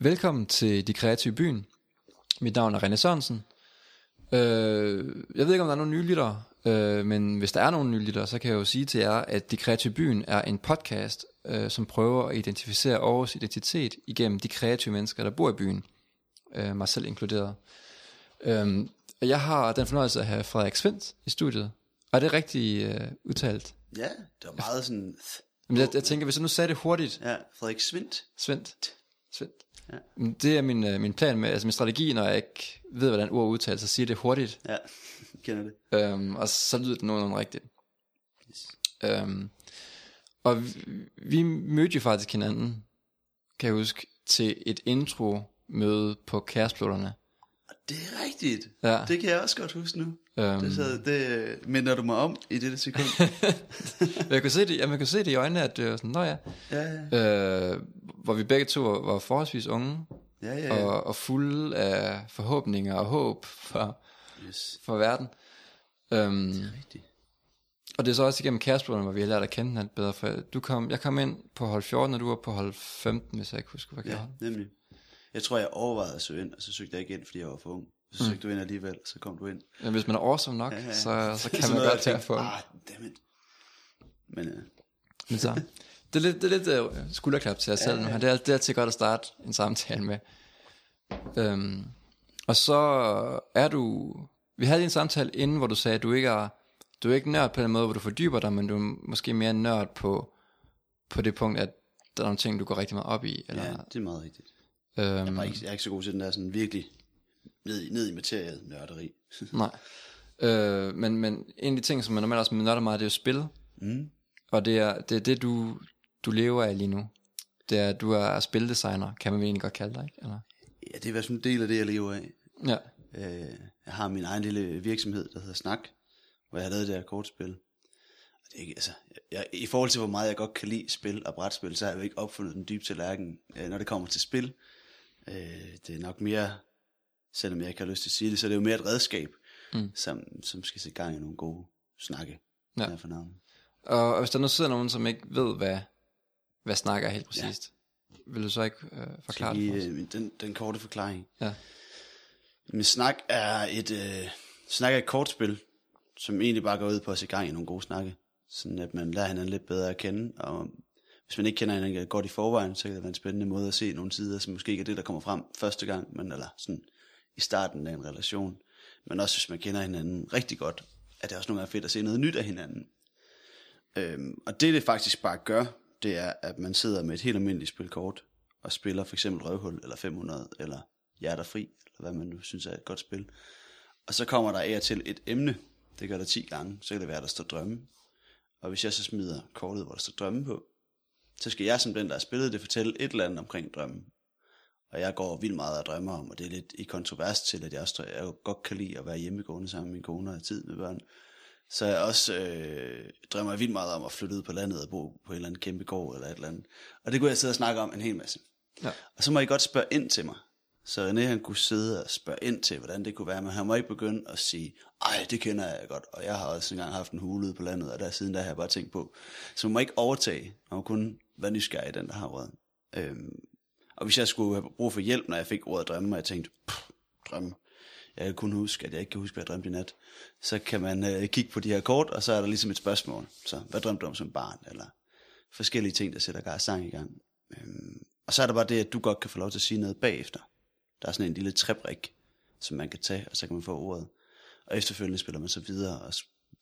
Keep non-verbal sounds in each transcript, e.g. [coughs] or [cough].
Velkommen til De Kreative Byen. Mit navn er René Sørensen. Øh, jeg ved ikke, om der er nogle nye lyttere, øh, men hvis der er nogle nye lyttere, så kan jeg jo sige til jer, at De Kreative Byen er en podcast, øh, som prøver at identificere Aarhus identitet igennem de kreative mennesker, der bor i byen. Øh, mig selv inkluderet. Øh, jeg har den fornøjelse at have Frederik Svendt i studiet. Og er det rigtigt øh, udtalt? Ja, det var meget sådan... Men jeg, jeg tænker, hvis jeg nu sagde det hurtigt, Ja, Frederik Svindt. Svendt. Svendt. Ja. Det er min, øh, min plan med, altså min strategi, når jeg ikke ved, hvordan ord udtales, så siger det hurtigt. Ja, [laughs] kender det. Øhm, og så lyder det nogenlunde rigtigt. Yes. Øhm, og vi, vi mødte jo faktisk hinanden, kan jeg huske, til et intro-møde på Kæresplutterne. Det er rigtigt. Ja. Det kan jeg også godt huske nu. Øhm, Det, så, det minder du mig om i dette sekund. [laughs] jeg kunne se det, ja, man kunne se det i øjnene, at det var sådan, nå ja, ja, ja, øh, hvor vi begge to var, var forholdsvis unge, ja, ja. ja. og, og fulde af forhåbninger og håb for, Yes, for verden. Øhm, det er rigtigt. Og det er så også igennem kæresplutterne, hvor vi har lært at kende hinanden bedre. For du kom, jeg kom ind på hold 14, og du var på hold 15, hvis jeg ikke husker, hvad jeg Ja, nemlig. Jeg tror, jeg overvejede at søge ind, og så søgte jeg ikke ind, fordi jeg var for ung. Så søgte du ind alligevel, og så kom du ind. Men hvis man er awesome nok, Ja, ja. så, [laughs] så kan man godt tænkte, få. Ah, dammit. Men øh, Men så, [laughs] det er lidt, det er lidt uh, skulderklap til jer selv nu. her. Det er, det er altid godt at starte en samtale med. Øhm, og så er du... Vi havde en samtale inden, hvor du sagde, at du ikke er, du er ikke nørd på den måde, hvor du fordyber dig, men du er måske mere nørd på, på det punkt, at der er nogle ting, du går rigtig meget op i. Eller, ja, det er meget rigtigt. Øhm, Jeg er, ikke, jeg er ikke så god til den der sådan virkelig ned, ned i materiet nørderi. [laughs] Nej. Øh, men, men en af de ting, som man normalt også nørder meget, det er jo spil. Mm. Og det er det, er det du, du lever af lige nu. Det er, at du er spildesigner, kan man vel egentlig godt kalde dig, ikke? Eller? Ja, det er i hvert fald en del af det, jeg lever af. Ja. Øh, jeg har min egen lille virksomhed, der hedder Snak, hvor jeg har lavet det her kortspil. Og det er ikke, altså, jeg, I forhold til, hvor meget jeg godt kan lide spil og brætspil, så har jeg jo ikke opfundet den dybe tallerken, øh, når det kommer til spil. Øh, det er nok mere, selvom jeg ikke har lyst til at sige det, så er det jo mere et redskab, Mm. som, som skal sætte gang i nogle gode snakke. Ja. For navnet. Og, og hvis der nu sidder nogen, som ikke ved, hvad, hvad snakker er helt præcist, ja. vil du så ikke øh, forklare Skal det I, for os? øh, den, den korte forklaring. Ja. Men Snak er et, øh, Snak er et kortspil, som egentlig bare går ud på at sætte gang i nogle gode snakke. Sådan at man lærer hinanden lidt bedre at kende, og hvis man ikke kender hinanden godt i forvejen, så kan det være en spændende måde at se nogle sider, som måske ikke er det, der kommer frem første gang, men eller sådan i starten af en relation. Men også hvis man kender hinanden rigtig godt, er det også nogle gange fedt at se noget nyt af hinanden. Øhm, og det det faktisk bare gør, det er, at man sidder med et helt almindeligt spilkort, og spiller for eksempel Røvhul, eller 500, eller Hjerterfri, eller hvad man nu synes er et godt spil. Og så kommer der af og til et emne, det gør der 10 gange, så kan det være, der står drømme. Og hvis jeg så smider kortet, hvor der står drømme på, så skal jeg som den, der har spillet det, fortælle et eller andet omkring drømmen. Og jeg går vildt meget og drømmer om, og det er lidt i kontrovers til, at jeg, også, jeg godt kan lide at være hjemmegående sammen med min kone og have tid med børn. Så jeg også øh, drømmer vildt meget om at flytte ud på landet og bo på en eller anden kæmpe gård eller et eller andet. Og det kunne jeg sidde og snakke om en hel masse. Ja. Og så må I godt spørge ind til mig. Så René han kunne sidde og spørge ind til, hvordan det kunne være, men han må ikke begynde at sige, ej, det kender jeg godt, og jeg har også engang haft en hule ude på landet, og der siden der har jeg bare tænkt på. Så man må ikke overtage, man må kun være nysgerrig, den der har ordet. Øhm, og hvis jeg skulle have brug for hjælp, når jeg fik ordet drømme, og jeg tænkte, "Pff, drømme, jeg kan kun huske, at jeg ikke kan huske, hvad jeg drømte i nat, så kan man øh, kigge på de her kort, og så er der ligesom et spørgsmål. Så hvad drømte du om som barn, eller forskellige ting, der sætter gar sang i gang. Øhm, og så er der bare det, at du godt kan få lov til at sige noget bagefter. Der er sådan en lille trebrik, som man kan tage, og så kan man få ordet. Og efterfølgende spiller man så videre og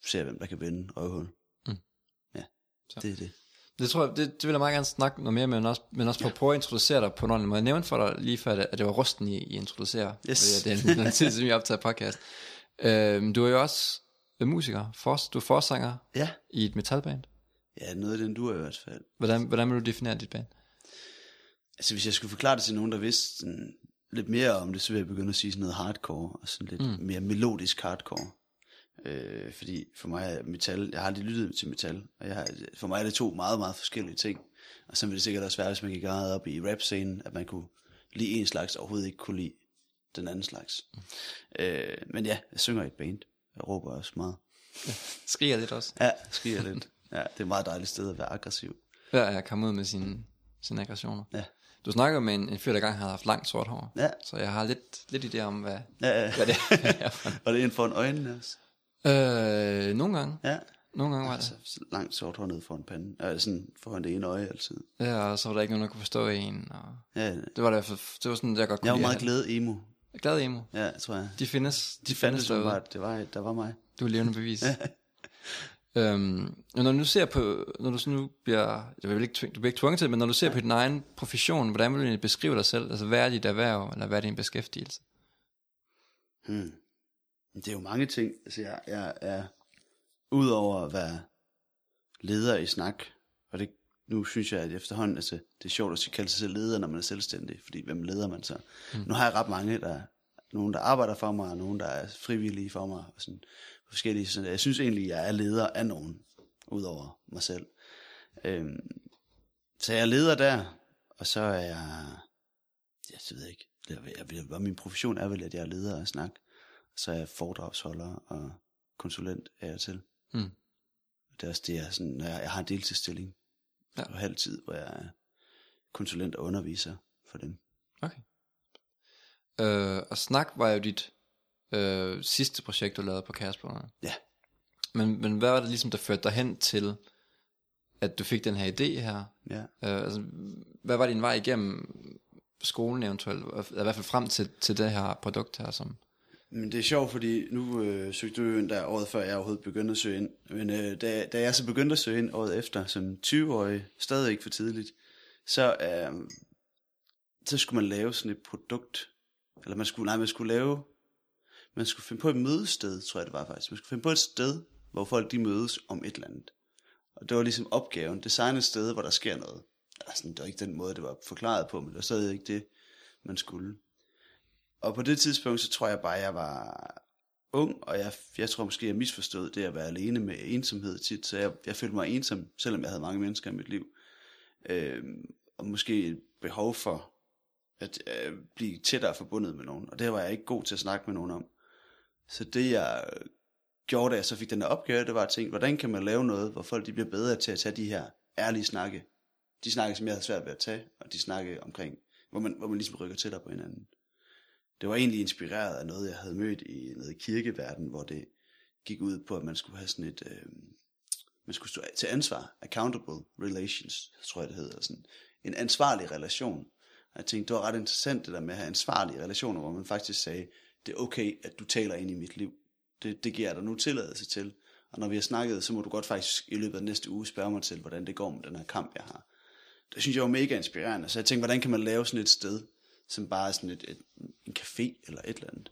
ser, hvem der kan vinde røvhul. Mm. Ja, Så. det er det. Det tror jeg, det, det vil jeg meget gerne snakke noget mere med, men også, men også ja. prøve at introducere dig på en ordentlig måde. Jeg nævnte for dig lige før, at det var rusten i, i introducere, Yes. det er en, en tid, siden vi optager podcast. Øhm, du er jo også musiker, for, du er forsanger Ja, i et metalband. ja noget af den du er i hvert fald. Hvordan, hvordan vil du definere dit band? Altså hvis jeg skulle forklare det til nogen, der vidste sådan, lidt mere om det, så vil jeg begynde at sige sådan noget hardcore, og sådan lidt mm. mere melodisk hardcore. Øh, fordi for mig er metal, jeg har aldrig lyttet til metal, og jeg for mig er det to meget, meget forskellige ting. Og så vil det sikkert også være, hvis man gik meget op i rap-scenen, at man kunne lide en slags, og overhovedet ikke kunne lide den anden slags. Mm. Øh, men ja, jeg synger i et band. Jeg råber også meget. Skriger lidt også. Ja, skriger lidt. Ja, det er et meget dejligt sted at være aggressiv. Hver jeg kommer ud med sin sine aggressioner. Ja. Du snakker med en, en fyr, der gang har haft langt sort hår. Ja. Så jeg har lidt, lidt idé om, hvad, Ja, ja. hvad det er. for en- [laughs] Var det en øjnene også? Øh, nogle gange. Ja. Nogle gange var det. Altså, så langt sort hår ned foran panden. Ja, sådan foran det ene øje altid. Ja, og så var der ikke nogen, der kunne forstå en. Og Ja, det var det, det var sådan, jeg godt kunne jeg var meget glad emo. glad emo. Ja, tror jeg. De findes. De fandt det som derude. bare, det var, der var mig. Du er levende bevis. [laughs] øhm, og når du ser på, når du så nu bliver, jeg vil ikke, du bliver ikke tvunget til men når du ser på din egen profession, hvordan vil du beskrive dig selv? Altså, hvad er dit erhverv, eller hvad er din beskæftigelse? Hmm. Det er jo mange ting. Altså, jeg, jeg er udover at være leder i snak, og det, nu synes jeg, at efterhånden, altså, det er sjovt at kalde sig selv leder, når man er selvstændig, fordi hvem leder man så? Mm. Nu har jeg ret mange, der nogen, der arbejder for mig, og nogen, der er frivillige for mig, og sådan forskellige. Så jeg synes egentlig, jeg er leder af nogen, udover mig selv. Øhm, så jeg er leder der, og så er jeg, jeg ved ikke, jeg, hvad min profession er vel, at jeg er leder af snak. Så er jeg foredragsholder og konsulent er jeg til. Mm. Det er også det, jeg, sådan, jeg, jeg har en deltidsstilling ja. på halv tid, hvor jeg er konsulent og underviser for dem. Okay. Øh, og Snak var jo dit øh, sidste projekt, du lavede på Kæresbrugerne. Ja. Men, men hvad var det ligesom, der førte dig hen til, at du fik den her idé her? Ja. Øh, altså, hvad var din vej igennem skolen eventuelt, i hvert fald frem til, til det her produkt her, som... Men det er sjovt, fordi nu øh, søgte du jo ind der året før, jeg overhovedet begyndte at søge ind. Men øh, da, da jeg så begyndte at søge ind året efter, som 20-årig, stadig ikke for tidligt, så, øh, så skulle man lave sådan et produkt. Eller man skulle, nej, man skulle lave, man skulle finde på et mødested, tror jeg det var faktisk. Man skulle finde på et sted, hvor folk de mødes om et eller andet. Og det var ligesom opgaven, designe et sted, hvor der sker noget. Altså, det var ikke den måde, det var forklaret på, men det var stadig ikke det, man skulle. Og på det tidspunkt, så tror jeg bare, jeg var ung, og jeg, jeg tror måske, jeg misforstod det at være alene med ensomhed tit, så jeg, jeg følte mig ensom, selvom jeg havde mange mennesker i mit liv. Øh, og måske et behov for at øh, blive tættere forbundet med nogen, og det var jeg ikke god til at snakke med nogen om. Så det jeg gjorde, da jeg så fik den her opgave, det var at tænke, hvordan kan man lave noget, hvor folk de bliver bedre til at tage de her ærlige snakke. De snakke, som jeg havde svært ved at tage, og de snakke omkring, hvor man, hvor man ligesom rykker tættere på hinanden det var egentlig inspireret af noget, jeg havde mødt i noget kirkeverden, hvor det gik ud på, at man skulle have sådan et, øh, man skulle stå til ansvar, accountable relations, tror jeg det hedder, sådan en ansvarlig relation. Og jeg tænkte, det var ret interessant det der med at have ansvarlige relationer, hvor man faktisk sagde, det er okay, at du taler ind i mit liv. Det, det giver jeg dig nu tilladelse til. Og når vi har snakket, så må du godt faktisk i løbet af næste uge spørge mig til, hvordan det går med den her kamp, jeg har. Det synes jeg var mega inspirerende. Så jeg tænkte, hvordan kan man lave sådan et sted, som bare er sådan et, et, en café eller et eller andet.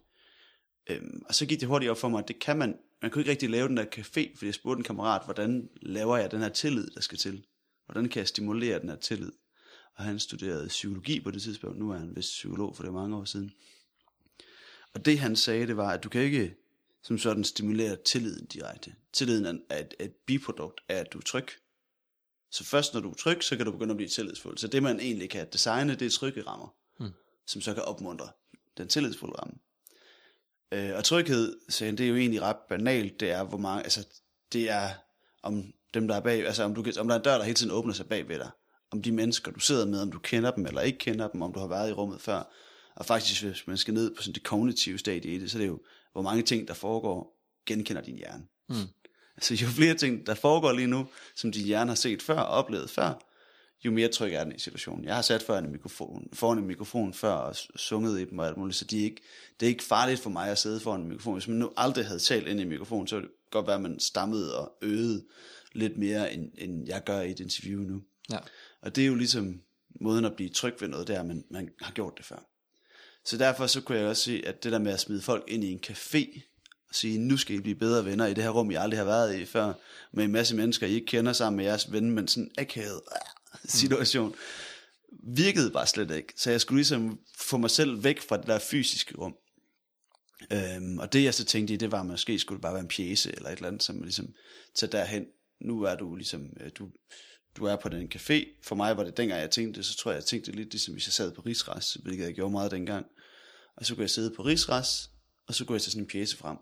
Øhm, og så gik det hurtigt op for mig, at det kan man, man kunne ikke rigtig lave den der café, fordi jeg spurgte en kammerat, hvordan laver jeg den her tillid, der skal til? Hvordan kan jeg stimulere den her tillid? Og han studerede psykologi på det tidspunkt, nu er han vist psykolog, for det er mange år siden. Og det han sagde, det var, at du kan ikke som sådan stimulere tilliden direkte. Tilliden er et, et biprodukt af, at du er tryg. Så først når du er tryg, så kan du begynde at blive tillidsfuld. Så det man egentlig kan designe, det er trygge rammer som så kan opmuntre den tillidsfulde ramme. Øh, og tryghed, sagde han, det er jo egentlig ret banalt, det er, hvor mange, altså, det er om dem, der er bag, altså om, du, om der er en dør, der hele tiden åbner sig bag ved dig, om de mennesker, du sidder med, om du kender dem eller ikke kender dem, om du har været i rummet før, og faktisk, hvis man skal ned på sådan det kognitive stadie i det, så er det jo, hvor mange ting, der foregår, genkender din hjerne. Mm. Altså jo flere ting, der foregår lige nu, som din hjerne har set før og oplevet før, jo mere tryg er den i situationen. Jeg har sat foran en mikrofon, foran en mikrofon før og sunget i dem og alt muligt, så de er ikke, det er ikke farligt for mig at sidde foran en mikrofon. Hvis man nu aldrig havde talt ind i mikrofonen, så ville det godt være, at man stammede og øvede lidt mere, end, end jeg gør i et interview nu. Ja. Og det er jo ligesom måden at blive tryg ved noget, der man, man har gjort det før. Så derfor så kunne jeg også se, at det der med at smide folk ind i en café, og sige, nu skal I blive bedre venner i det her rum, I aldrig har været i før, med en masse mennesker, I ikke kender sammen med jeres ven, men sådan akavet [laughs] situation, virkede bare slet ikke. Så jeg skulle ligesom få mig selv væk fra det der fysiske rum. Øhm, og det jeg så tænkte i, det var, at måske skulle det bare være en pjæse, eller et eller andet, som ligesom tager derhen. Nu er du ligesom, øh, du, du er på den café. For mig var det dengang, jeg tænkte det, så tror jeg, jeg tænkte det lidt ligesom, hvis jeg sad på Rigsrejs, hvilket jeg gjorde meget dengang. Og så kunne jeg sidde på Rigsrejs, og så kunne jeg tage sådan en pjæse frem.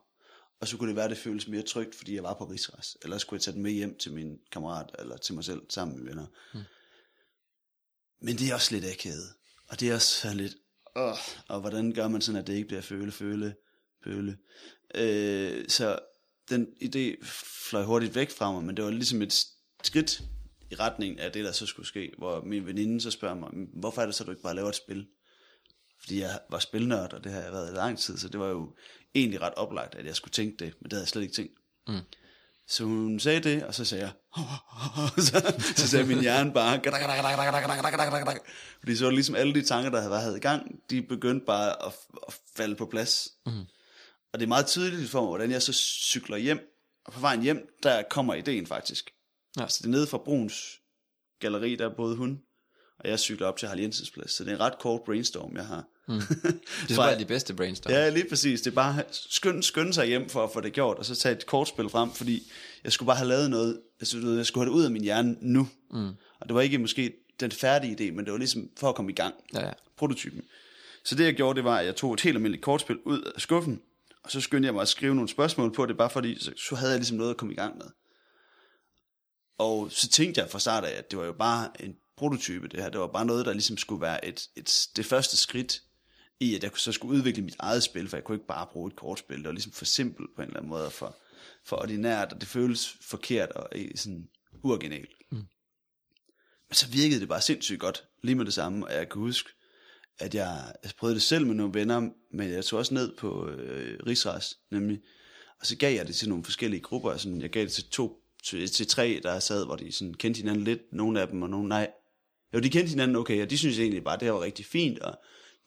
Og så kunne det være, at det føles mere trygt, fordi jeg var på Rigsrejs. Eller kunne jeg tage den med hjem til min kammerat, eller til mig selv, sammen med venner. Mm. Men det er også lidt akavet. Og det er også sådan lidt, åh, og hvordan gør man sådan, at det ikke bliver føle, føle, føle. Øh, så den idé fløj hurtigt væk fra mig, men det var ligesom et skridt i retning af det, der så skulle ske, hvor min veninde så spørger mig, hvorfor er det så, du ikke bare laver et spil? Fordi jeg var spilnørd, og det har jeg været i lang tid, så det var jo egentlig ret oplagt, at jeg skulle tænke det, men det havde jeg slet ikke tænkt. Mm. Så hun sagde det, og så sagde jeg, [laughs] så, så sagde min hjerne bare, fordi så var det ligesom alle de tanker, der havde været i gang, de begyndte bare at, at falde på plads. Mm. Og det er meget tydeligt for mig, hvordan jeg så cykler hjem, og på vejen hjem, der kommer ideen faktisk. Ja. Så det er nede fra Bruns galleri, der boede hun, og jeg cykler op til Harald Jensens plads. Så det er en ret kort brainstorm, jeg har. Mm. [laughs] Det er bare de bedste brainstorm. Ja, lige præcis. Det er bare skynde, skynde sig hjem for at få det gjort, og så tage et kortspil frem, fordi jeg skulle bare have lavet noget, altså, jeg skulle have det ud af min hjerne nu. Mm. Og det var ikke måske den færdige idé, men det var ligesom for at komme i gang. Ja, ja. Prototypen. Så det jeg gjorde, det var, at jeg tog et helt almindeligt kortspil ud af skuffen, og så skyndte jeg mig at skrive nogle spørgsmål på det, bare fordi, så havde jeg ligesom noget at komme i gang med. Og så tænkte jeg fra start af, at det var jo bare en prototype, det her. Det var bare noget, der ligesom skulle være et, et, det første skridt i, at jeg så skulle udvikle mit eget spil, for jeg kunne ikke bare bruge et kortspil. Det var ligesom for simpelt på en eller anden måde, for, for ordinært, og det føles forkert og sådan uoriginalt. Mm. Men så virkede det bare sindssygt godt, lige med det samme, og jeg kan huske, at jeg, jeg prøvede det selv med nogle venner, men jeg tog også ned på øh, Rigsras, nemlig, og så gav jeg det til nogle forskellige grupper, sådan, jeg gav det til to, til, til tre, der sad, hvor de sådan kendte hinanden lidt, nogle af dem, og nogle nej. Jo, de kendte hinanden okay, og de synes egentlig bare, det her var rigtig fint, og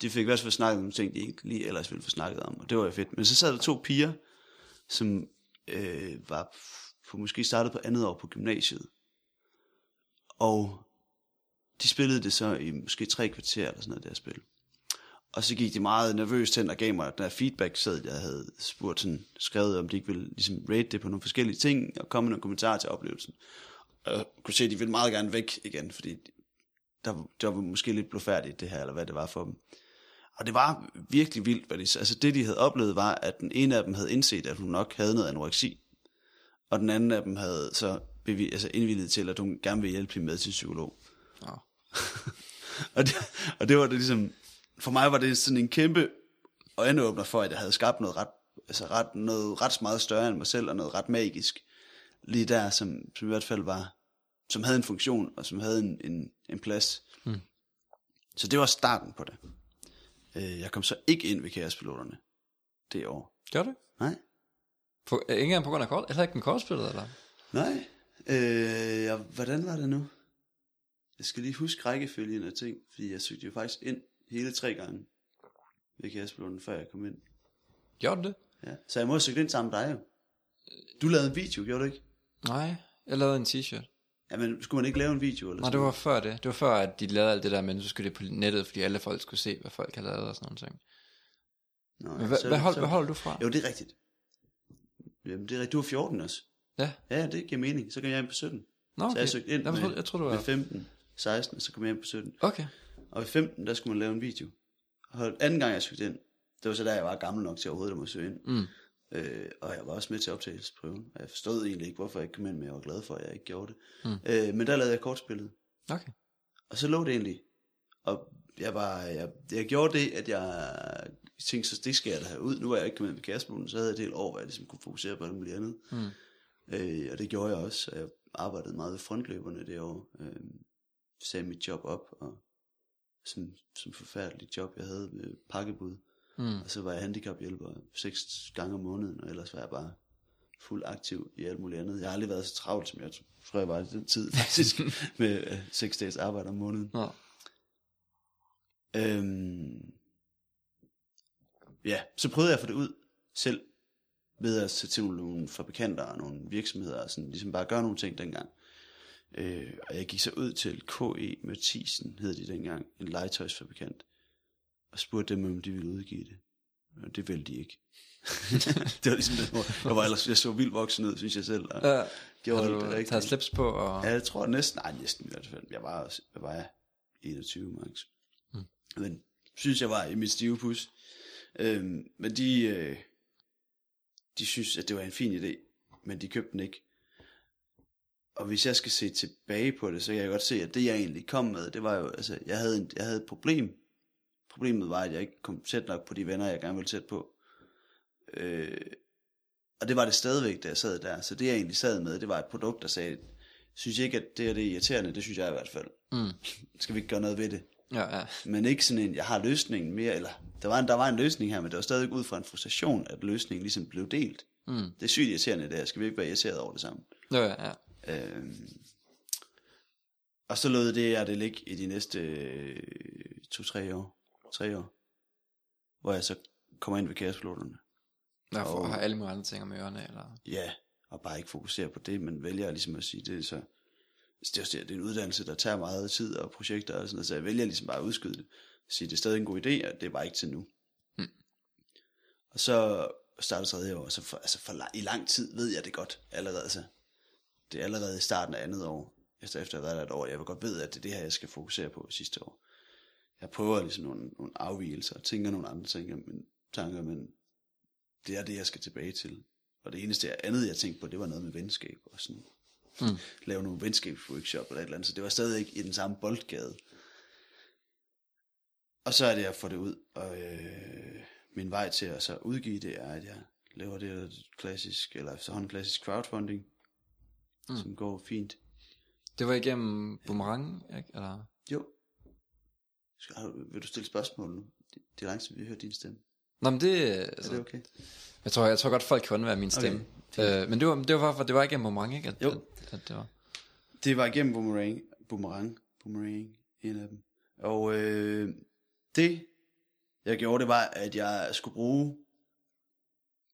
de fik i hvert fald snakket om ting, de ikke lige ellers ville få snakket om, og det var jo fedt. Men så sad der to piger, som øh, var på, måske startet på andet år på gymnasiet, og de spillede det så i måske tre kvarter eller sådan noget, der spil. Og så gik de meget nervøst hen og gav mig den her feedback, så jeg havde spurgt sådan, skrevet, om de ikke ville ligesom rate det på nogle forskellige ting, og komme med nogle kommentarer til oplevelsen. Og jeg kunne se, at de ville meget gerne væk igen, fordi der, der var måske lidt blodfærdigt det her, eller hvad det var for dem. Og det var virkelig vildt, hvad de, altså det de havde oplevet var, at den ene af dem havde indset, at hun nok havde noget anoreksi, og den anden af dem havde så bevi, altså indvildet til, at hun gerne ville hjælpe hende med til psykolog. Ja. [laughs] og, det, og det var det ligesom, for mig var det sådan en kæmpe øjenåbner for, at jeg havde skabt noget ret, altså ret, noget ret meget større end mig selv, og noget ret magisk, lige der, som, som i hvert fald var, som havde en funktion, og som havde en, en, en plads. Mm. Så det var starten på det. Øh, jeg kom så ikke ind ved kaospiloterne det år. Gør du? Nej. For, ikke engang på grund af kort? Eller ikke den kortspillet, eller? Nej. Øh, ja, hvordan var det nu? Jeg skal lige huske rækkefølgen af ting, fordi jeg søgte jo faktisk ind hele tre gange ved kaospiloterne, før jeg kom ind. Gjorde du det? Ja, så jeg må have søgt ind sammen med dig jo. Du lavede en video, gjorde du ikke? Nej, jeg lavede en t-shirt. Ja, men skulle man ikke lave en video? Eller Nej, det var før det. Det var før, at de lavede alt det der, men så skulle det på nettet, fordi alle folk skulle se, hvad folk havde lavet og sådan noget ting. Nå, men hvad, så, hvad, hold, så, hvad holder du fra? Jo, det er rigtigt. Jamen, det er rigtigt. Du er 14 også. Ja. Ja, det giver mening. Så kan jeg ind på 17. Nå, okay. Så jeg søgte ind jeg, tror, jeg tror, du var... med 15, 16, så kom jeg ind på 17. Okay. Og ved 15, der skulle man lave en video. Og anden gang, jeg søgte ind, det var så der, jeg var gammel nok til overhovedet at må søge ind. Mm. Øh, og jeg var også med til optagelsesprøven. Og jeg forstod egentlig ikke, hvorfor jeg ikke kom ind, men jeg var glad for, at jeg ikke gjorde det. Mm. Øh, men der lavede jeg kortspillet. Okay. Og så lå det egentlig. Og jeg, var, jeg, jeg gjorde det, at jeg tænkte, så det skal jeg da have ud. Nu var jeg ikke kommet med kærestebunden, så havde jeg et helt år, hvor jeg ligesom kunne fokusere på alt muligt andet. Mm. Øh, og det gjorde jeg også. Og jeg arbejdede meget ved frontløberne det år. Øh, sagde mit job op, og som, som forfærdeligt job, jeg havde med pakkebud. Mm. Og så var jeg handicaphjælper seks gange om måneden, og ellers var jeg bare fuld aktiv i alt muligt andet. Jeg har aldrig været så travlt, som jeg tror, jeg var i den tid [laughs] faktisk, med øh, seks dages arbejde om måneden. Ja. Øhm, ja, så prøvede jeg at få det ud selv, ved at sætte til nogle fabrikanter og nogle virksomheder, og sådan, ligesom bare gøre nogle ting dengang. Øh, og jeg gik så ud til KE Mathisen, hed de dengang, en legetøjsfabrikant, og spurgte dem, om de ville udgive det. Og det ville de ikke. [laughs] det var ligesom det, hvor jeg var ellers, jeg så vildt voksen ud, synes jeg selv. Og ja, gjorde har du det taget slips på? Og... Ja, jeg tror næsten, nej næsten i hvert fald. Jeg var, jeg var 21 max. Mm. Men synes jeg var i mit stive pus. Øhm, men de, øh, de synes, at det var en fin idé, men de købte den ikke. og hvis jeg skal se tilbage på det, så kan jeg godt se, at det jeg egentlig kom med, det var jo, altså, jeg havde, en, jeg havde et problem. Problemet var, at jeg ikke kom tæt nok på de venner, jeg gerne ville tæt på. Øh, og det var det stadigvæk, da jeg sad der. Så det jeg egentlig sad med, det var et produkt, der sagde, synes ikke, at det er det irriterende, det synes jeg i hvert fald. Mm. [laughs] Skal vi ikke gøre noget ved det? Ja, ja. Men ikke sådan en, jeg har løsningen mere, eller der var, en, der var en løsning her, men det var stadig ud fra en frustration, at løsningen ligesom blev delt. Mm. Det er sygt irriterende det her, skal vi ikke være irriteret over det sammen? Ja, ja, ja. Øhm, og så lod det jeg det ligge i de næste øh, to-tre år, tre år, hvor jeg så kommer ind ved kaospiloterne. Derfor Og- har alle mulige andre ting om ørerne, eller... Ja, og bare ikke fokusere på det, men vælger ligesom at sige, det er så, det er, det, er en uddannelse, der tager meget tid og projekter og sådan noget, så jeg vælger ligesom bare at udskyde det. Sige, det er stadig en god idé, og det er bare ikke til nu. Mm. Og så startede tredje år, så for, altså for, i lang tid ved jeg det godt allerede. Altså, det er allerede i starten af andet år, efter, efter at have været der et år, jeg vil godt ved, at det er det her, jeg skal fokusere på sidste år. Jeg prøver ligesom nogle, nogle afvielser, og tænker nogle andre ting, men, tanker, men det er det, jeg skal tilbage til. Og det eneste jeg- andet, jeg tænkte på, det var noget med venskab og sådan. Mm. Lave nogle venskabsworkshop eller et eller andet. Så det var stadig ikke i den samme boldgade. Og så er det, at få det ud. Og øh, min vej til at så udgive det, er, at jeg laver det der klassisk, eller efterhånden klassisk crowdfunding, mm. som går fint. Det var igennem Boomerang, ikke? Eller... Jo. Skal, har vil du stille spørgsmål nu? Det, det er lang tid, vi hører din stemme. Nå, men det... Er Altså, det okay? jeg, tror, jeg tror godt, folk kan undvære min stemme. Okay, Øh, men det var, det var, det var igennem Boomerang, ikke? At, Jo. At, at det var... Det var igennem Boomerang. Boomerang. Boomerang. En af dem. Og øh, det, jeg gjorde, det var, at jeg skulle bruge,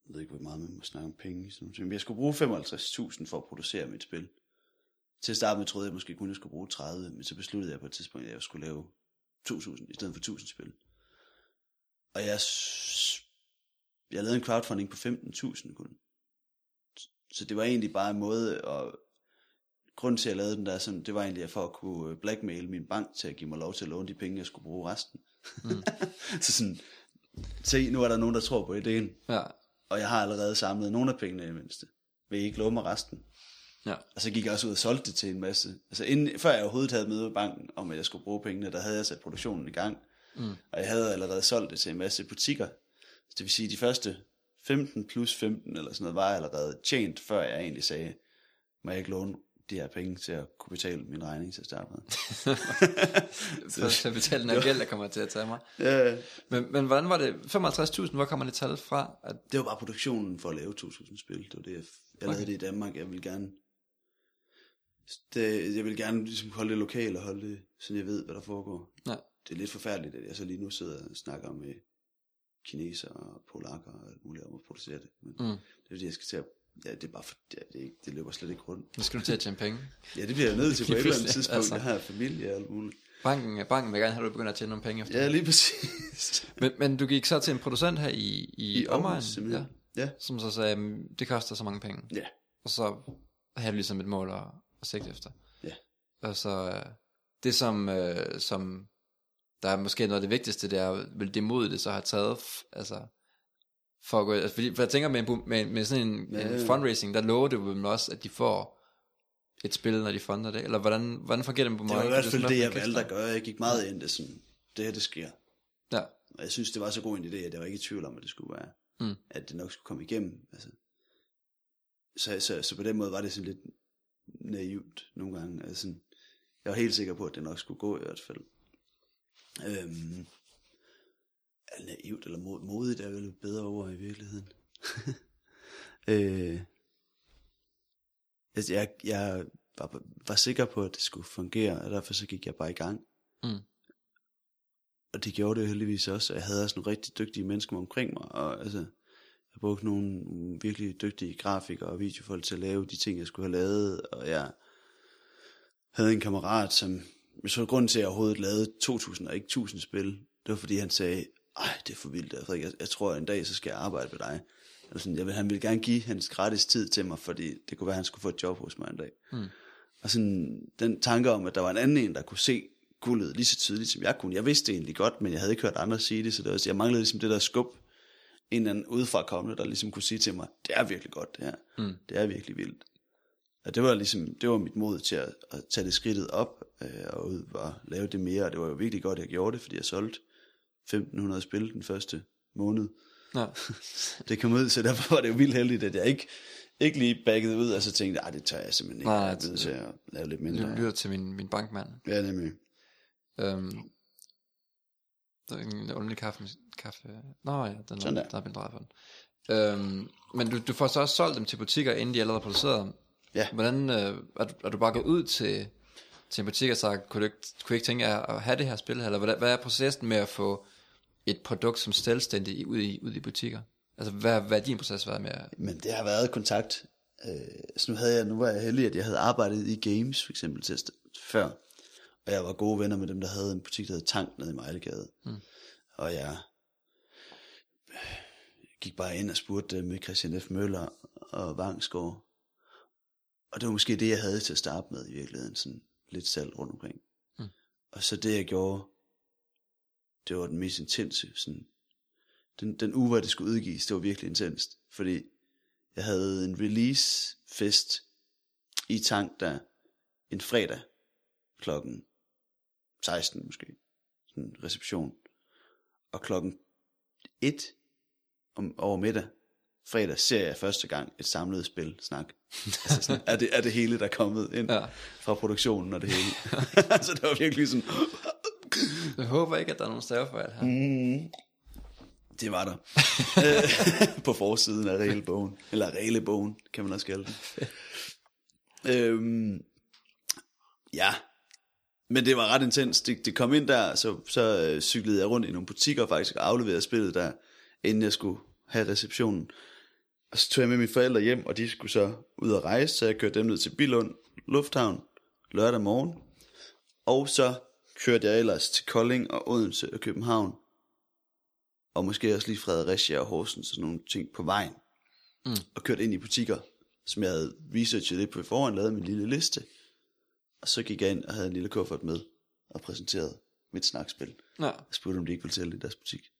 jeg ved ikke, hvor meget man må snakke om penge, sådan nogle ting, men jeg skulle bruge 55.000 for at producere mit spil. Til at starte med troede jeg måske kun, at jeg skulle bruge 30, men så besluttede jeg på et tidspunkt, at jeg skulle lave 2.000 i stedet for 1.000 spil. Og jeg, jeg lavede en crowdfunding på 15.000 kun. Så det var egentlig bare en måde at grunden til, at jeg lavede den der, sådan, det var egentlig for at kunne øh, blackmail min bank til at give mig lov til at låne de penge, jeg skulle bruge resten. Mm. [laughs] så sådan, se, nu er der nogen, der tror på ideen, Ja, og jeg har allerede samlet nogle af pengene i mindste. Vil I ikke låne mig resten? Ja. Og så gik jeg også ud og solgte det til en masse. Altså inden, før jeg overhovedet havde møde med banken om, at jeg skulle bruge pengene, der havde jeg sat produktionen i gang. Mm. Og jeg havde allerede solgt det til en masse butikker. Så det vil sige, at de første 15 plus 15 eller sådan noget, var jeg allerede tjent, før jeg egentlig sagde, må jeg ikke låne de her penge til at kunne betale min regning til at starte med. For til at betale den her gæld, der kommer til at tage mig. Ja, Men, men hvordan var det? 55.000, hvor kommer det tal fra? At, det var bare produktionen for at lave 2000 spil. Det var det, jeg, jeg lavede Okay. det i Danmark. Jeg ville gerne det, jeg vil gerne ligesom holde det lokalt og holde det, så jeg ved, hvad der foregår. ja. Det er lidt forfærdeligt, at jeg så lige nu sidder og snakker med kineser og polakker og alt muligt om at producere det. Men Mm. det er fordi, jeg skal til at... Ja, det er bare for, ja, det, er ikke, det løber slet ikke rundt. Nu skal du til at tjene penge. [laughs] Ja, det bliver jeg nødt til på [laughs] et eller andet tidspunkt. altså. Jeg har familie og alt muligt. Banken, banken vil gerne have, at du begynder at tjene nogle penge efter. Ja, lige præcis. [laughs] Men, men du gik så til en producent her i, i, I omegn, ja, Ja. som så sagde, "Mm, det koster så mange penge. Ja. Og så havde du ligesom et mål at, at sigte efter. Ja. Og så øh, det som, øh, som der er måske noget af det vigtigste, det er vel det mod, det så har taget, altså, for at gå, altså, fordi, for jeg tænker med, en med, med sådan en, Ja, ja. en fundraising, der lover det jo dem også, at de får et spil, når de funder det, eller hvordan, hvordan fungerer det på Det var i hvert fald det, jeg valgte at gøre. Jeg gik meget ind i det sådan, det her, det sker. Ja, Og jeg synes, det var så god en idé, at jeg var ikke i tvivl om, at det skulle være, Mm. at det nok skulle komme igennem. Altså. Så, så, så på den måde var det sådan lidt naivt nogle gange. Altså, jeg var helt sikker på, at det nok skulle gå i hvert fald. Øhm, er naivt eller mod, modigt er vel bedre ord i virkeligheden. [laughs] øh, altså, jeg, jeg var, var sikker på, at det skulle fungere, og derfor så gik jeg bare i gang. Mm. Og det gjorde det jo heldigvis også, og jeg havde også nogle rigtig dygtige mennesker omkring mig, og altså, jeg brugte nogle virkelig dygtige grafikere og videofolk til at lave de ting, jeg skulle have lavet, og jeg havde en kammerat, som, jeg så grunden til, at jeg overhovedet lavede 2000 og ikke 1000 spil, det var fordi han sagde, ej, det er for vildt, Frederik. jeg, jeg tror, at en dag, så skal jeg arbejde med dig. Eller sådan, jeg vil, han ville gerne give hans gratis tid til mig, fordi det kunne være, at han skulle få et job hos mig en dag. Mm. Og sådan den tanke om, at der var en anden en, der kunne se guldet lige så tydeligt, som jeg kunne. Jeg vidste det egentlig godt, men jeg havde ikke hørt andre sige det, så det var, jeg manglede ligesom det der skub, en eller anden udefra kommende, der ligesom kunne sige til mig, det er virkelig godt det her. Mm. Det er virkelig vildt. Og det var ligesom, det var mit mod til at, at tage det skridtet op, øh, og ud og lave det mere, og det var jo virkelig godt, at jeg gjorde det, fordi jeg solgte 1500 spil den første måned. Ja. [laughs] Det kom ud, så derfor var det jo vildt heldigt, at jeg ikke, ikke lige baggede ud, og så tænkte jeg, det tør jeg simpelthen ikke. Nej, jeg er nødt til at lave lidt mindre. Det lyder til min, min bankmand. Ja, nemlig. Øhm, der er en underlig kaffe. kaffe. Nå ja, den Sådan er, der. der er drejet på den. Øhm, men du, du får så også solgt dem til butikker, inden de allerede er produceret. Ja. Hvordan, øh, er, du, er du bare gået ud til, til en butik og sagt, kunne du ikke, kunne I ikke tænke jer at have det her spil, eller hvad, hvad er processen med at få et produkt som selvstændig ud i, ud i butikker? Altså, hvad, hvad er din proces været med at... Men det har været kontakt. Øh, så nu, havde jeg, nu var jeg heldig, at jeg havde arbejdet i games, for eksempel, til før. Og jeg var gode venner med dem, der havde en butik, der hed Tank nede i Mejlegade. Mm. Og jeg øh, gik bare ind og spurgte dem med Christian F. Møller og Vangsgaard. Og det var måske det, jeg havde til at starte med i virkeligheden. Sådan lidt salg rundt omkring. Mm. Og så det, jeg gjorde, det var den mest intense. Sådan, den, den uge, hvor det skulle udgives, det var virkelig intenst. Fordi jeg havde en release fest i Tank der en fredag klokken 16 måske. Sådan en reception. Og klokken 1 om, over middag, fredag, ser jeg første gang et samlet spil snak. altså sådan, er, det, er det hele, der er kommet ind Ja. fra produktionen og det hele. [laughs] [laughs] så det var virkelig sådan, [laughs] Jeg håber ikke, at der er nogen stavefejl her. Mm. Det var der. På forsiden af regelbogen. Eller regelbogen, kan man også kalde det. øhm, ja. Men det var ret intens. Det, det kom ind der, så, så øh, cyklede jeg rundt i nogle butikker faktisk og afleverede spillet der, inden jeg skulle have receptionen. Og så tog jeg med mine forældre hjem, og de skulle så ud og rejse, så jeg kørte dem ned til Billund Lufthavn lørdag morgen. Og så kørte jeg ellers til Kolding og Odense og København. Og måske også lige Fredericia og Horsens og sådan nogle ting på vejen. Mm. Og kørte ind i butikker, som jeg havde researchet lidt på forhånd, lavet min lille liste. Og så gik jeg ind og havde en lille kuffert med og præsenterede mit snakspil. Ja. Og spurgte, om de ikke ville sælge det i deres butik.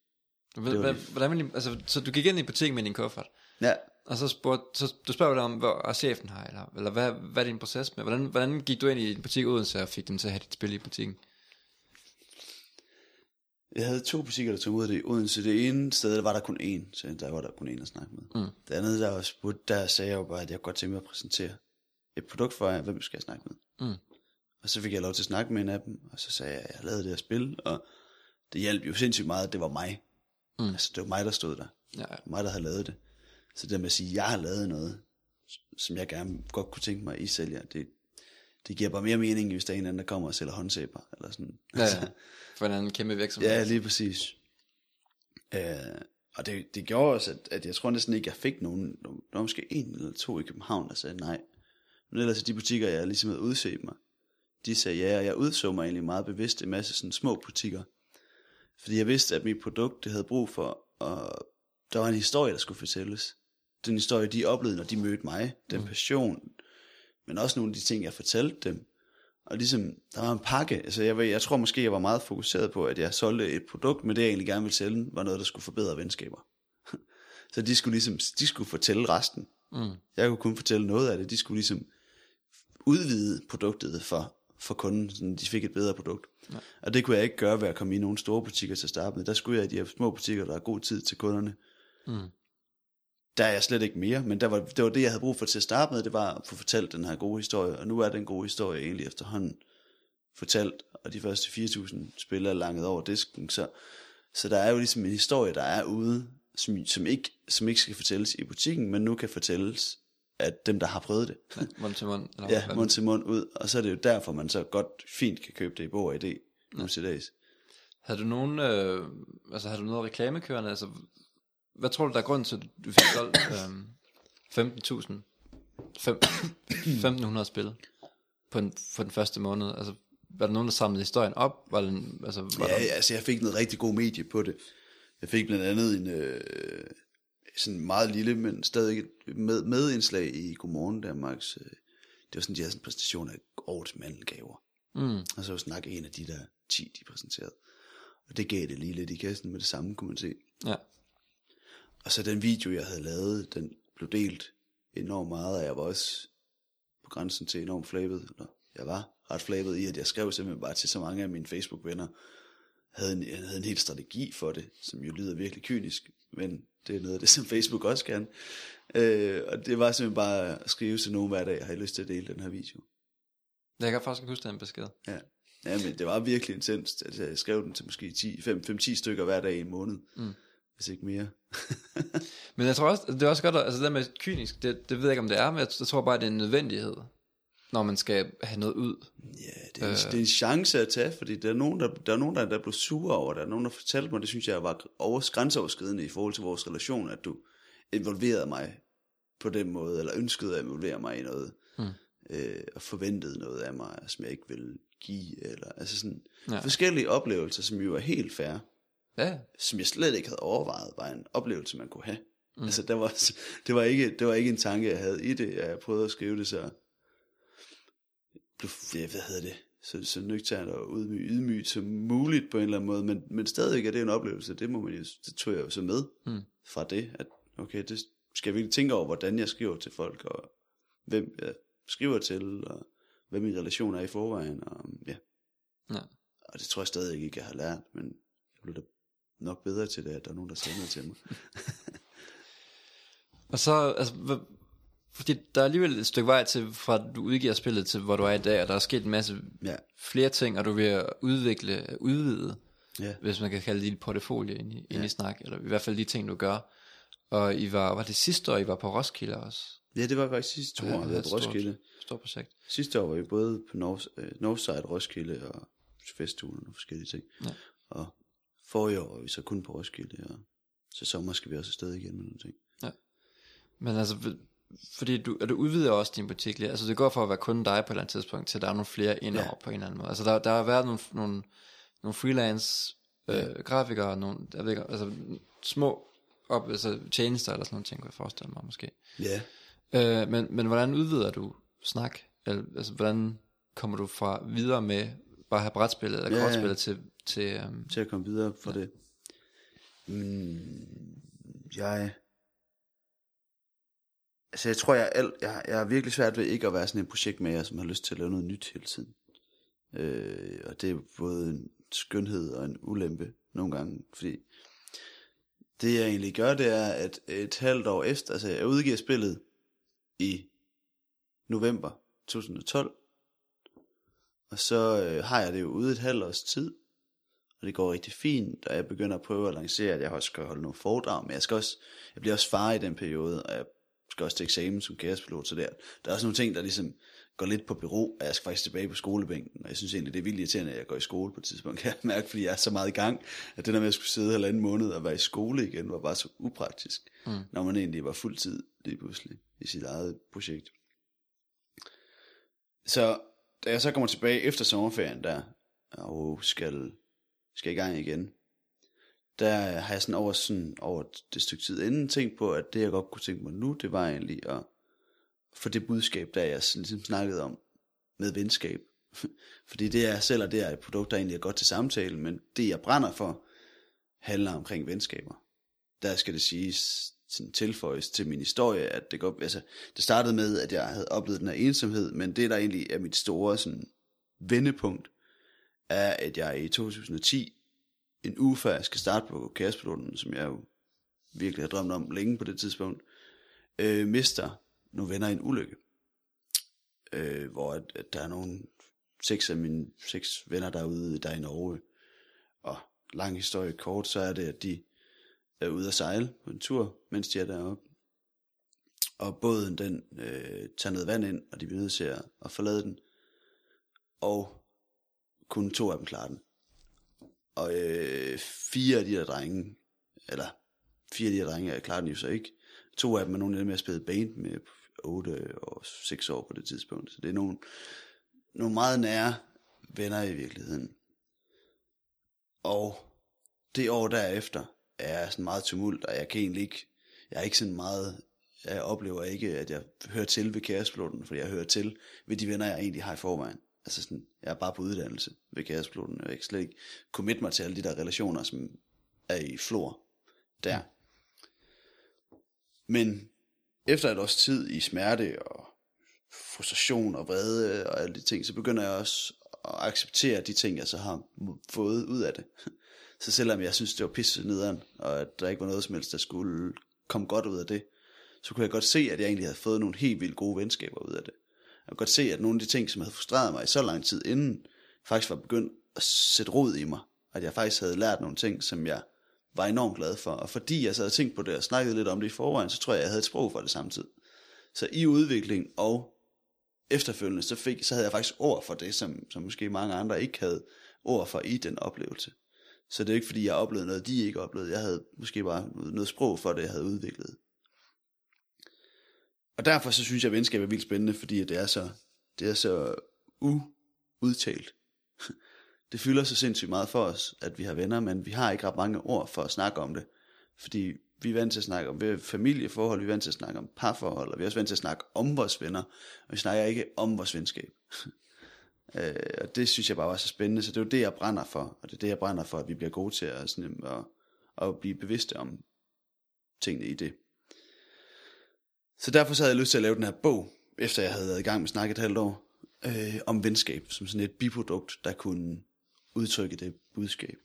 Hvordan, hvordan, I- altså, så du gik ind i butikken med din kuffert, Ja, og så spurgte, så du spørger dig om, hvor chefen her, eller, eller hvad, hvad er din proces med? Hvordan, hvordan gik du ind i en butik uden og fik dem til at have dit spil i butikken? jeg havde to butikker, der tog ud af det i Odense. Det ene sted, der var der kun én, så der var der kun én at snakke med. Mm. Det andet, der var spurgt, der sagde jeg jo bare, at jeg godt tænke mig at præsentere et produkt for jer. Hvem skal jeg snakke med? Mm. Og så fik jeg lov til at snakke med en af dem, og så sagde jeg, at jeg lavet det her spil, og det hjalp jo sindssygt meget, at det var mig. Mm. Altså, det var mig, der stod der. Ja, ja. Mig, der havde lavet det. Så det med at sige, at jeg har lavet noget, som jeg gerne godt kunne tænke mig, at I sælger, det, det giver bare mere mening, hvis der er en anden, der kommer og sælger håndsæber, eller sådan. ja, ja. For en anden kæmpe virksomhed. Ja, lige præcis. Øh, og det, det gjorde også, at, at jeg tror næsten ikke, jeg fik nogen, der var måske en eller to i København, der sagde nej. Men ellers de butikker, jeg ligesom havde udset mig, de sagde ja, og jeg udså mig egentlig meget bevidst en masse sådan små butikker. Fordi jeg vidste, at mit produkt, det havde brug for, og der var en historie, der skulle fortælles. Den historie, de oplevede, når de mødte mig, den mm. passion, men også nogle af de ting, jeg fortalte dem. Og ligesom, der var en pakke, altså jeg, jeg tror måske, jeg var meget fokuseret på, at jeg solgte et produkt, men det jeg egentlig gerne ville sælge, var noget, der skulle forbedre venskaber. [laughs] Så de skulle ligesom, de skulle fortælle resten. Mm. Jeg kunne kun fortælle noget af det, de skulle ligesom udvide produktet for, for kunden, så de fik et bedre produkt. Ja. Og det kunne jeg ikke gøre ved at komme i nogle store butikker til at starte med. Der skulle jeg i de her små butikker, der har god tid til kunderne. Mm. Der er jeg slet ikke mere, men der var, det var det, jeg havde brug for til at starte med, det var at få fortalt den her gode historie, og nu er den gode historie egentlig efterhånden fortalt, og de første 4.000 spil er langet over disken, så, så der er jo ligesom en historie, der er ude, som, som, ikke, som ikke skal fortælles i butikken, men nu kan fortælles af dem, der har prøvet det. Ja, mund til mund. Eller [laughs] Ja, mund til mund ud, og så er det jo derfor, man så godt fint kan købe det i bog og idé nu til dags. Havde du nogen, øh, altså havde du noget reklamekørende, altså, hvad tror du, der er grund til, at du fik solgt [coughs] øh, 15.000, fem- [coughs] 1.500 spil på den, for den første måned? Altså, var der nogen, der samlede historien op? Var den, altså, var Ja, der, ja, altså jeg fik noget rigtig god medie på det. Jeg fik blandt andet en øh, sådan meget lille, men stadig et med, medindslag i Godmorgen Danmarks. Øh, det var sådan, de havde sådan en præsentation af årets mandelgaver. mm, Og så snakke en af de der 10, de præsenterede. Og det gav det lige lidt i kassen med det samme, kunne man se. ja, Og så den video, jeg havde lavet, den blev delt enormt meget, og jeg var også på grænsen til enormt flabet, eller jeg var ret flabet i, at jeg skrev simpelthen bare til så mange af mine Facebook-venner, havde en, jeg havde en helt strategi for det, som jo lyder virkelig kynisk, men det er noget af det, som Facebook også kan. Øh, og det var simpelthen bare at skrive til nogen hver dag, har lyst til at dele den her video. Jeg kan faktisk huske den besked. Ja. ja, men det var virkelig intenst. Altså, jeg skrev den til måske 5-10 stykker hver dag i en måned. Mm. Hvis ikke mere. [laughs] men jeg tror også, det er også godt, altså det med kynisk, det, det ved jeg ikke om det er, men jeg, jeg tror bare, det er en nødvendighed når man skal have noget ud. Ja, det er, øh. det er en chance at tage, fordi der er nogen, der, der, er nogen, der, der blev sure over, der er nogen, der fortalte mig, det synes jeg var over, grænseoverskridende i forhold til vores relation, at du involverede mig på den måde, eller ønskede at involvere mig i noget, mm. øh, og forventede noget af mig, som jeg ikke ville give, eller altså sådan ja. forskellige oplevelser, som jo er helt fair, ja. som jeg slet ikke havde overvejet, var en oplevelse, man kunne have. Mm. Altså, der var, [laughs] det, var ikke, det var ikke en tanke, jeg havde i det, jeg prøvede at skrive det så ja, hvad hedder det, så, så nøgternt og ydmyg, ydmyg som muligt på en eller anden måde, men, men stadigvæk er det en oplevelse, det må man jo, det tog jeg jo så med mm. fra det, at okay, det skal jeg virkelig tænke over, hvordan jeg skriver til folk, og hvem jeg skriver til, og hvad min relation er i forvejen, og ja. ja. Og det tror jeg stadig ikke, jeg har lært, men jeg blev da nok bedre til det, at der er nogen, der noget til mig. [laughs] og så, altså, fordi der er alligevel et stykke vej til, fra du udgiver spillet til, hvor du er i dag, og der er sket en masse ja. flere ting, og du vil udvikle, udvide, ja. hvis man kan kalde det dit portefølje ind i, ja. i snak, eller i hvert fald de ting, du gør. Og I var, var det sidste år, I var på Roskilde også? Ja, det var faktisk sidste år, vi var på Roskilde. Stort projekt. Sidste år var vi både på North, uh, Northside, Roskilde og festugen og forskellige ting. Ja. Og forrige år var vi så kun på Roskilde, og så sommer skal vi også afsted igen med nogle ting. Ja. Men altså, fordi du, du udvider også din butik lidt. Altså det går for at være kun dig på et eller andet tidspunkt, til der er nogle flere indover ja. på en eller anden måde. Altså der, der har været nogle, nogle, nogle freelance øh, ja. grafikere, nogle, jeg ved ikke, altså små op, altså tjenester eller sådan nogle ting, kunne jeg forestille mig måske. Ja. Øh, men, men hvordan udvider du snak? Eller, altså hvordan kommer du fra videre med bare at have brætspillet eller ja, kortspillet til... Til, um, til at komme videre for ja. det. Mm, jeg Altså jeg tror, jeg er, jeg, jeg er virkelig svært ved ikke at være sådan en projektmager, som har lyst til at lave noget nyt hele tiden. Øh, og det er både en skønhed og en ulempe nogle gange, fordi det jeg egentlig gør, det er, at et halvt år efter, altså jeg udgiver spillet i november 2012, og så øh, har jeg det jo ude et halvt års tid, og det går rigtig fint, og jeg begynder at prøve at lancere, at jeg også skal holde nogle foredrag, men jeg, skal også, jeg bliver også far i den periode, og jeg skal også til eksamen som kaospilot, så der, der er også nogle ting, der ligesom går lidt på bureau, og jeg skal faktisk tilbage på skolebænken, og jeg synes egentlig, det er vildt irriterende, at jeg går i skole på et tidspunkt, [laughs] kan jeg mærke, fordi jeg er så meget i gang, at det der med at skulle sidde halvanden måned og være i skole igen, var bare så upraktisk, mm. når man egentlig var fuld tid lige pludselig i sit eget projekt. Så da jeg så kommer tilbage efter sommerferien der, og skal, skal i gang igen, der har jeg sådan over, sådan over det stykke tid inden tænkt på, at det jeg godt kunne tænke mig nu, det var egentlig at få det budskab, der jeg ligesom snakkede om med venskab. [laughs] Fordi det er sælger, det er et produkt, der egentlig er godt til samtale, men det jeg brænder for, handler omkring venskaber. Der skal det siges, sådan tilføjes til min historie, at det går, altså, det startede med, at jeg havde oplevet den her ensomhed, men det der egentlig er mit store sådan, vendepunkt, er, at jeg i 2010 en uge før jeg skal starte på kaospiloten, som jeg jo virkelig har drømt om længe på det tidspunkt, øh, mister nogle venner i en ulykke. Øh, hvor at, at der er nogle seks af mine seks venner derude, der er i Norge. Og lang historie kort, så er det, at de er ude at sejle på en tur, mens de er deroppe. Og båden, den øh, tager noget vand ind, og de bliver nødt til at, at forlade den. Og kun to af dem klarer den. Og øh, fire af de der drenge, eller fire af de der drenge, jeg klarer den jo så ikke. To af dem er nogle af dem, jeg spillede band med 8 og 6 år på det tidspunkt. Så det er nogle, nogle meget nære venner i virkeligheden. Og det år derefter er jeg sådan meget tumult, og jeg kan egentlig ikke, jeg er ikke sådan meget, jeg oplever ikke, at jeg hører til ved kæresploten, fordi jeg hører til ved de venner, jeg egentlig har i forvejen. Altså sådan, jeg er bare på uddannelse ved kaospiloten, og jeg kan slet ikke commit mig til alle de der relationer, som er i flor der. Men efter et års tid i smerte og frustration og vrede og alle de ting, så begynder jeg også at acceptere de ting, jeg så har fået ud af det. Så selvom jeg synes, det var pisse nederen, og at der ikke var noget som helst, der skulle komme godt ud af det, så kunne jeg godt se, at jeg egentlig havde fået nogle helt vildt gode venskaber ud af det. Jeg kunne godt se, at nogle af de ting, som havde frustreret mig i så lang tid inden, faktisk var begyndt at sætte rod i mig. At jeg faktisk havde lært nogle ting, som jeg var enormt glad for. Og fordi jeg så havde tænkt på det og snakket lidt om det i forvejen, så tror jeg, jeg havde et sprog for det samtidig. Så i udvikling og efterfølgende, så, fik, så havde jeg faktisk ord for det, som, som måske mange andre ikke havde ord for i den oplevelse. Så det er ikke fordi, jeg oplevede noget, de ikke oplevede. Jeg havde måske bare noget sprog for det, jeg havde udviklet. Og derfor så synes jeg, at venskab er vildt spændende, fordi det er så, det er så uudtalt. [laughs] Det fylder så sindssygt meget for os, at vi har venner, men vi har ikke ret mange ord for at snakke om det. Fordi vi er vant til at snakke om familieforhold, vi er vant til at snakke om parforhold, og vi er også vant til at snakke om vores venner, og vi snakker ikke om vores venskab. [laughs] øh, og det synes jeg bare var så spændende, så det er jo det, jeg brænder for, og det er det, jeg brænder for, at vi bliver gode til at, sådan, at, at blive bevidste om tingene i det. Så derfor så havde jeg lyst til at lave den her bog, efter jeg havde været i gang med at snakke et halvt år, øh, om venskab, som sådan et biprodukt, der kunne udtrykke det budskab.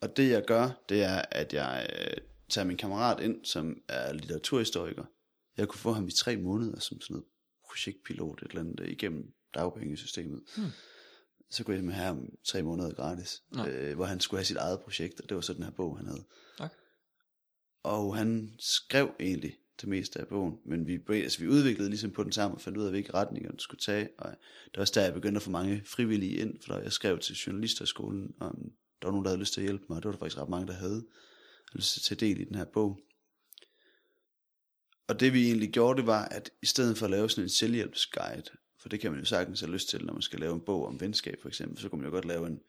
Og det jeg gør, det er, at jeg øh, tager min kammerat ind, som er litteraturhistoriker. Jeg kunne få ham i tre måneder som sådan noget projektpilot et eller andet igennem dagpengesystemet. Hmm. Så kunne jeg med ham tre måneder gratis, ja. øh, hvor han skulle have sit eget projekt, og det var så den her bog, han havde. Okay. Og han skrev egentlig det meste af bogen, men vi, altså, vi udviklede ligesom på den samme og fandt ud af, hvilke retninger den skulle tage, og det var også der, jeg begyndte at få mange frivillige ind, for jeg skrev til journalisterskolen, og der var nogen, der havde lyst til at hjælpe mig, og det var der faktisk ret mange, der havde lyst til at tage del i den her bog. Og det vi egentlig gjorde, det var, at i stedet for at lave sådan en selvhjælpsguide, for det kan man jo sagtens have lyst til, når man skal lave en bog om venskab for eksempel, så kunne man jo godt lave en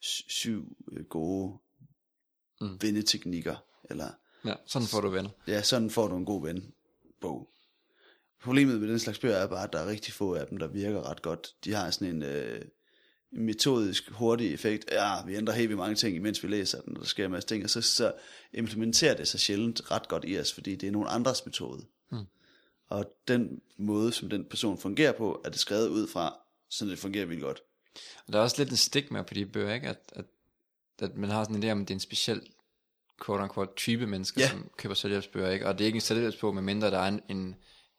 syv øh, gode mm. venneteknikker, eller Ja, sådan får du venner. Ja, sådan får du en god ven bog. Problemet med den slags bøger er bare, at der er rigtig få af dem, der virker ret godt. De har sådan en øh, metodisk hurtig effekt. Ja, vi ændrer helt vildt mange ting, imens vi læser den, og der sker en masse ting. Og så, så implementerer det sig sjældent ret godt i os, fordi det er nogen andres metode. Hmm. Og den måde, som den person fungerer på, er det skrevet ud fra, så det fungerer vildt godt. Og der er også lidt en stigma på de bøger, ikke? At, at, at man har sådan en idé om, at det er en speciel quote unquote type mennesker, yeah. som køber selvhjælpsbøger, ikke? Og det er ikke en selvhjælpsbog, medmindre der er en, en,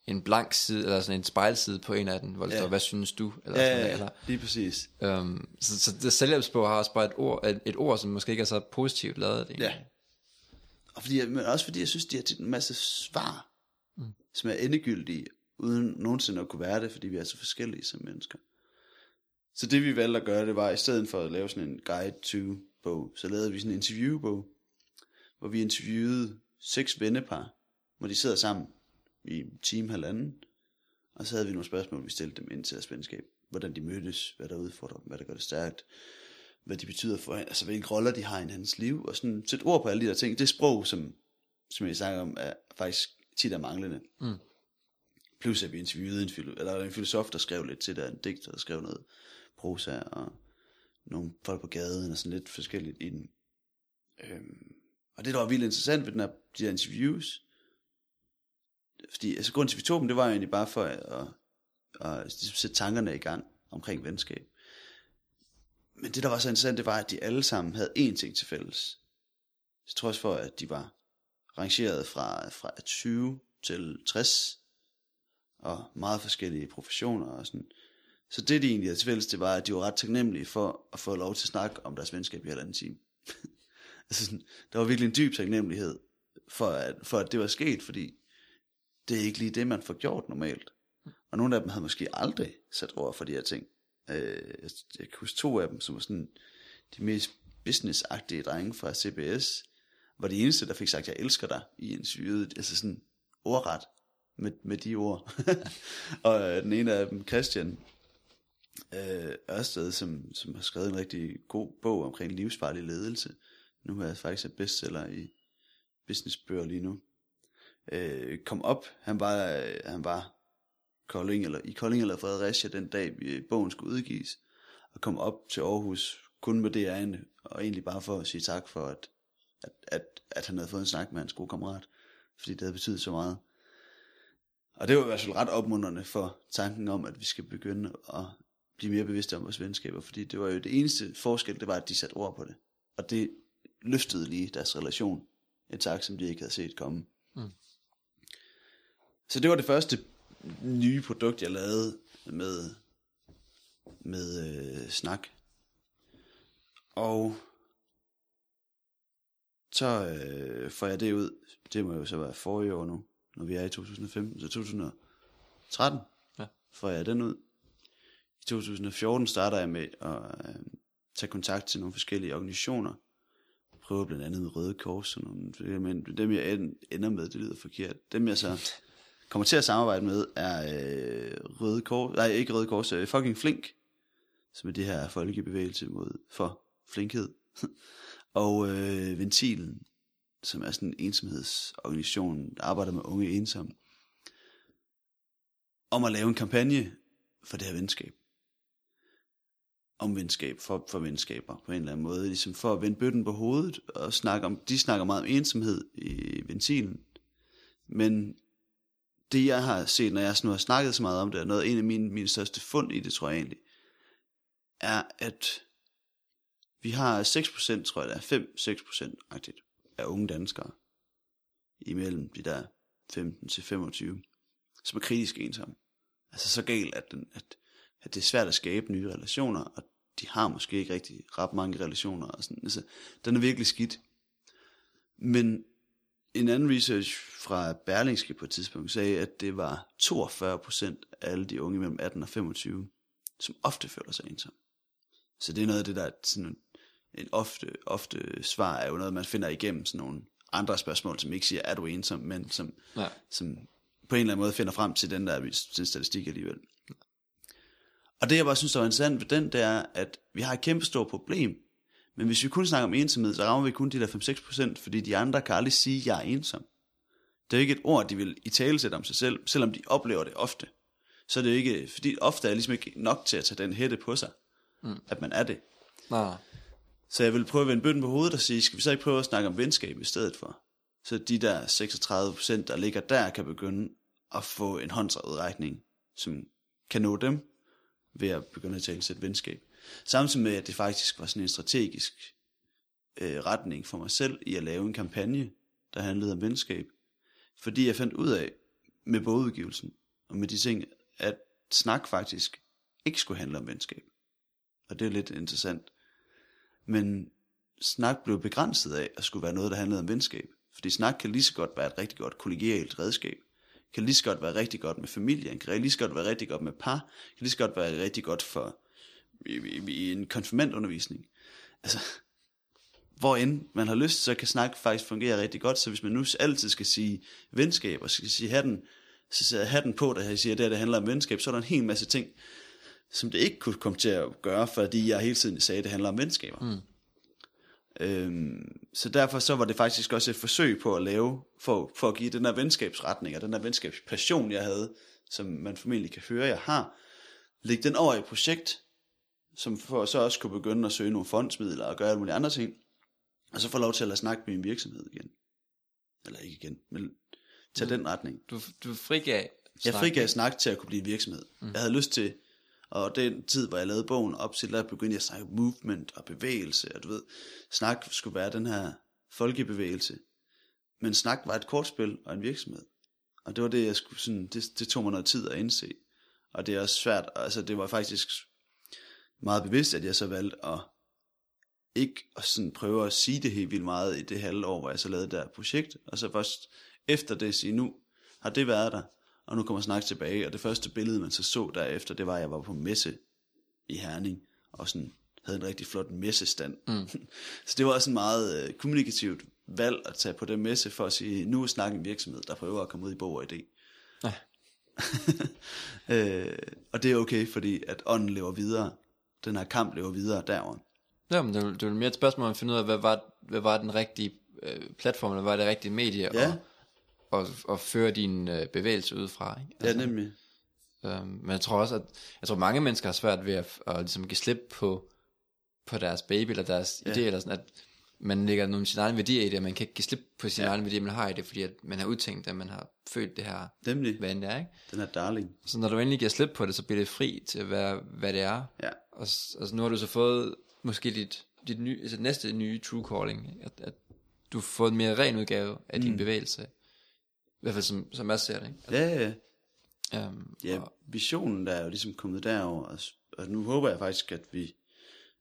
en blank side, eller sådan en spejlside på en af den, hvor der yeah. står, hvad synes du? Eller ja, sådan ja, eller, lige præcis. Um, så, så det selvhjælpsbog har også bare et ord, et, et ord, som måske ikke er så positivt lavet. Det, ja. Og fordi, men også fordi jeg synes, de har tit en masse svar, mm. som er endegyldige, uden nogensinde at kunne være det, fordi vi er så forskellige som mennesker. Så det vi valgte at gøre, det var, i stedet for at lave sådan en guide to bog, så lavede vi sådan en interviewbog, hvor vi interviewede seks vennepar, hvor de sidder sammen i en time halvanden, og så havde vi nogle spørgsmål, vi stillede dem ind til deres venskab. Hvordan de mødtes, hvad der udfordrer dem, hvad der gør det stærkt, hvad de betyder for altså hvilke roller de har i hans liv, og sådan sætte ord på alle de der ting. Det sprog, som, som jeg snakker om, er faktisk tit er manglende. Mm. Plus at vi interviewede en, filo- eller en filosof, der skrev lidt til det, en digter, der skrev noget prosa, og nogle folk på gaden, og sådan lidt forskelligt i den. Øhm, og det, der var vildt interessant ved den her, de her interviews, fordi altså grunden til, at vi tog dem, det var jo egentlig bare for at, at, at, at sætte tankerne i gang omkring venskab. Men det, der var så interessant, det var, at de alle sammen havde én ting til fælles. Så trods for, at de var rangeret fra, fra 20 til 60, og meget forskellige professioner og sådan. Så det, de egentlig havde til fælles, det var, at de var ret taknemmelige for at få lov til at snakke om deres venskab i halvanden time altså sådan, der var virkelig en dyb taknemmelighed for at, for at det var sket, fordi det er ikke lige det, man får gjort normalt. Og nogle af dem havde måske aldrig sat over for de her ting. Øh, jeg kan huske to af dem, som var sådan de mest businessagtige drenge fra CBS, var de eneste, der fik sagt, jeg elsker dig i en syge, altså sådan ordret med, med de ord. [laughs] og øh, den ene af dem, Christian øh, Ørsted, som, som har skrevet en rigtig god bog omkring livsfarlig ledelse, nu er jeg faktisk er bestseller i businessbøger lige nu, øh, kom op, han var, øh, han var Kolding, eller, i Kolding eller Fredericia den dag, bogen skulle udgives, og kom op til Aarhus kun med det ærende, og egentlig bare for at sige tak for, at, at, at, at han havde fået en snak med hans gode kammerat, fordi det havde betydet så meget. Og det var i hvert fald ret opmunderende for tanken om, at vi skal begynde at blive mere bevidste om vores venskaber, fordi det var jo det eneste forskel, det var, at de satte ord på det. Og det løftede lige deres relation, et tak, som de ikke havde set komme. Mm. Så det var det første nye produkt, jeg lavede med, med øh, snak. Og så øh, får jeg det ud. Det må jo så være forrige år nu, når vi er i 2015, så 2013 Ja. får jeg den ud. I 2014 starter jeg med at øh, tage kontakt til nogle forskellige organisationer. Prøver blandt andet med Røde Kors, sådan nogle, men dem jeg ender med, det lyder forkert. Dem jeg så kommer til at samarbejde med, er øh, Røde Kors, nej ikke Røde Kors, øh, fucking Flink, som er det her folkebevægelse mod, for flinkhed. [laughs] og øh, Ventilen, som er sådan en ensomhedsorganisation, der arbejder med unge ensomme, om at lave en kampagne for det her venskab. Om venskab, for, for venskaber på en eller anden måde, ligesom for at vende bøtten på hovedet, og snakke om, de snakker meget om ensomhed i Ventilen, men det jeg har set, når jeg nu har snakket så meget om det, og noget en af mine, mine største fund i det, tror jeg egentlig, er, at vi har 6%, tror jeg det er, 5-6% agtigt af unge danskere imellem de der 15 til 25, som er kritisk ensomme. Altså så galt, at, den, at, at det er svært at skabe nye relationer, og de har måske ikke rigtig ret mange relationer. Og sådan. Altså, den er virkelig skidt. Men en anden research fra Berlingske på et tidspunkt sagde, at det var 42% af alle de unge mellem 18 og 25, som ofte føler sig ensomme. Så det er noget af det, der er sådan en ofte, ofte svar, er jo noget, man finder igennem sådan nogle andre spørgsmål, som ikke siger, er du ensom, men som, Ja. som på en eller anden måde finder frem til den der den statistik alligevel. Og det jeg bare synes, der var interessant ved den, det er, at vi har et kæmpe stort problem, men hvis vi kun snakker om ensomhed, så rammer vi kun de der 5-6%, fordi de andre kan aldrig sige, at jeg er ensom. Det er jo ikke et ord, de vil i tale sætte om sig selv, selvom de oplever det ofte. Så er det jo ikke, fordi ofte er ligesom ikke nok til at tage den hætte på sig, mm. at man er det. Nej, nej. Så jeg vil prøve at vende bøtten på hovedet og sige, skal vi så ikke prøve at snakke om venskab i stedet for? Så de der 36%, der ligger der, kan begynde at få en håndsredrækning, som kan nå dem, ved at begynde at tale et venskab. Samtidig med, at det faktisk var sådan en strategisk øh, retning for mig selv, i at lave en kampagne, der handlede om venskab. Fordi jeg fandt ud af, med bogudgivelsen, og med de ting, at snak faktisk ikke skulle handle om venskab. Og det er lidt interessant. Men snak blev begrænset af at skulle være noget, der handlede om venskab. Fordi snak kan lige så godt være et rigtig godt kollegialt redskab. Kan lige så godt være rigtig godt med familien. Kan lige så godt være rigtig godt med par. Kan lige så godt være rigtig godt for i, i, i en konfirmandundervisning. Altså, hvor end man har lyst, så kan snak faktisk fungere rigtig godt. Så hvis man nu altid skal sige venskab, og skal sige hatten, så sætter hatten på, der siger, at det, her, det handler om venskab, så er der en hel masse ting, som det ikke kunne komme til at gøre, fordi jeg hele tiden sagde, at det handler om venskaber. Mm. Øhm, så derfor så var det faktisk også et forsøg på at lave, for, for at give den der venskabsretning, og den der venskabspassion, jeg havde, som man formentlig kan høre, jeg har, lægge den over i et projekt, som for så også kunne begynde at søge nogle fondsmidler og gøre alle mulige andre ting, og så få lov til at lade snakke med min virksomhed igen. Eller ikke igen, men tage mm. den retning. Du, du frigav Jeg frigav snak til at kunne blive en virksomhed. Mm. Jeg havde lyst til, og den tid, hvor jeg lavede bogen op til, der begyndte jeg at snakke movement og bevægelse, og du ved, snak skulle være den her folkebevægelse. Men snak var et kortspil og en virksomhed. Og det var det, jeg skulle sådan, det, det tog mig noget tid at indse. Og det er også svært, altså det var faktisk meget bevidst, at jeg så valgte at ikke at sådan prøve at sige det helt vildt meget i det halve år, hvor jeg så lavede det der projekt, og så først efter det sige, nu har det været der, og nu kommer snak tilbage, og det første billede, man så så derefter, det var, at jeg var på messe i Herning, og sådan havde en rigtig flot messestand. Mm. [laughs] så det var også en meget øh, kommunikativt valg at tage på den messe, for at sige, nu er snakken en virksomhed, der prøver at komme ud i bog og idé. Ja. [laughs] øh, og det er okay, fordi at ånden lever videre. Den her kamp lever videre derovre. Ja, men det er, det er mere et spørgsmål om at finde ud af, hvad var, hvad var den rigtige øh, platform, eller hvad var det rigtige medie, Ja. og, og, og føre din øh, bevægelse ud fra. Ikke? Ja, nemlig. Øhm, men jeg tror også, at jeg tror mange mennesker har svært ved at, at ligesom give slip på, på deres baby, eller deres Ja. idé, eller sådan, at man lægger nogle sine egne værdier i det, og man kan ikke give slip på sine Ja. egne værdier, man har i det, fordi at man har udtænkt, at man har følt det her, Nemlig, hvad end det er, ikke? den her darling. Så når du endelig giver slip på det, så bliver det fri til at være, hvad det er. Ja, Og altså, nu har du så fået måske dit, dit nye, altså næste nye true calling, at, at du har fået en mere ren udgave af mm. din bevægelse. I hvert fald som, som jeg ser det. Ikke? ja, ja. Um, Ja, og, visionen der er jo ligesom kommet derover, og, og nu håber jeg faktisk, at vi,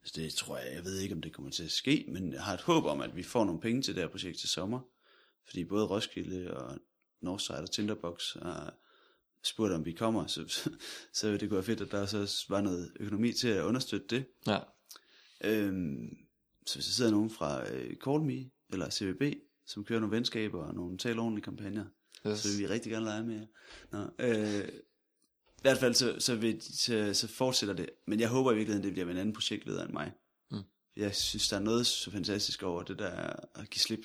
altså det tror jeg, jeg ved ikke, om det kommer til at ske, men jeg har et håb om, at vi får nogle penge til det her projekt til sommer, fordi både Roskilde og Northside og Tinderbox har spurgt, om vi kommer, så, så, så det kunne være fedt, at der så var noget økonomi til at understøtte det. ja. Øhm, så hvis der sidder nogen fra øh, Call Me, eller CVB, som kører nogle venskaber og nogle tale ordentlige kampagner, Yes. så vil vi rigtig gerne lege med jer. Nå, øh, I hvert fald så, så, vil, så, så fortsætter det. Men jeg håber i virkeligheden, det bliver med en anden projektleder end mig. Mm. Jeg synes, der er noget så fantastisk over det der at give slip.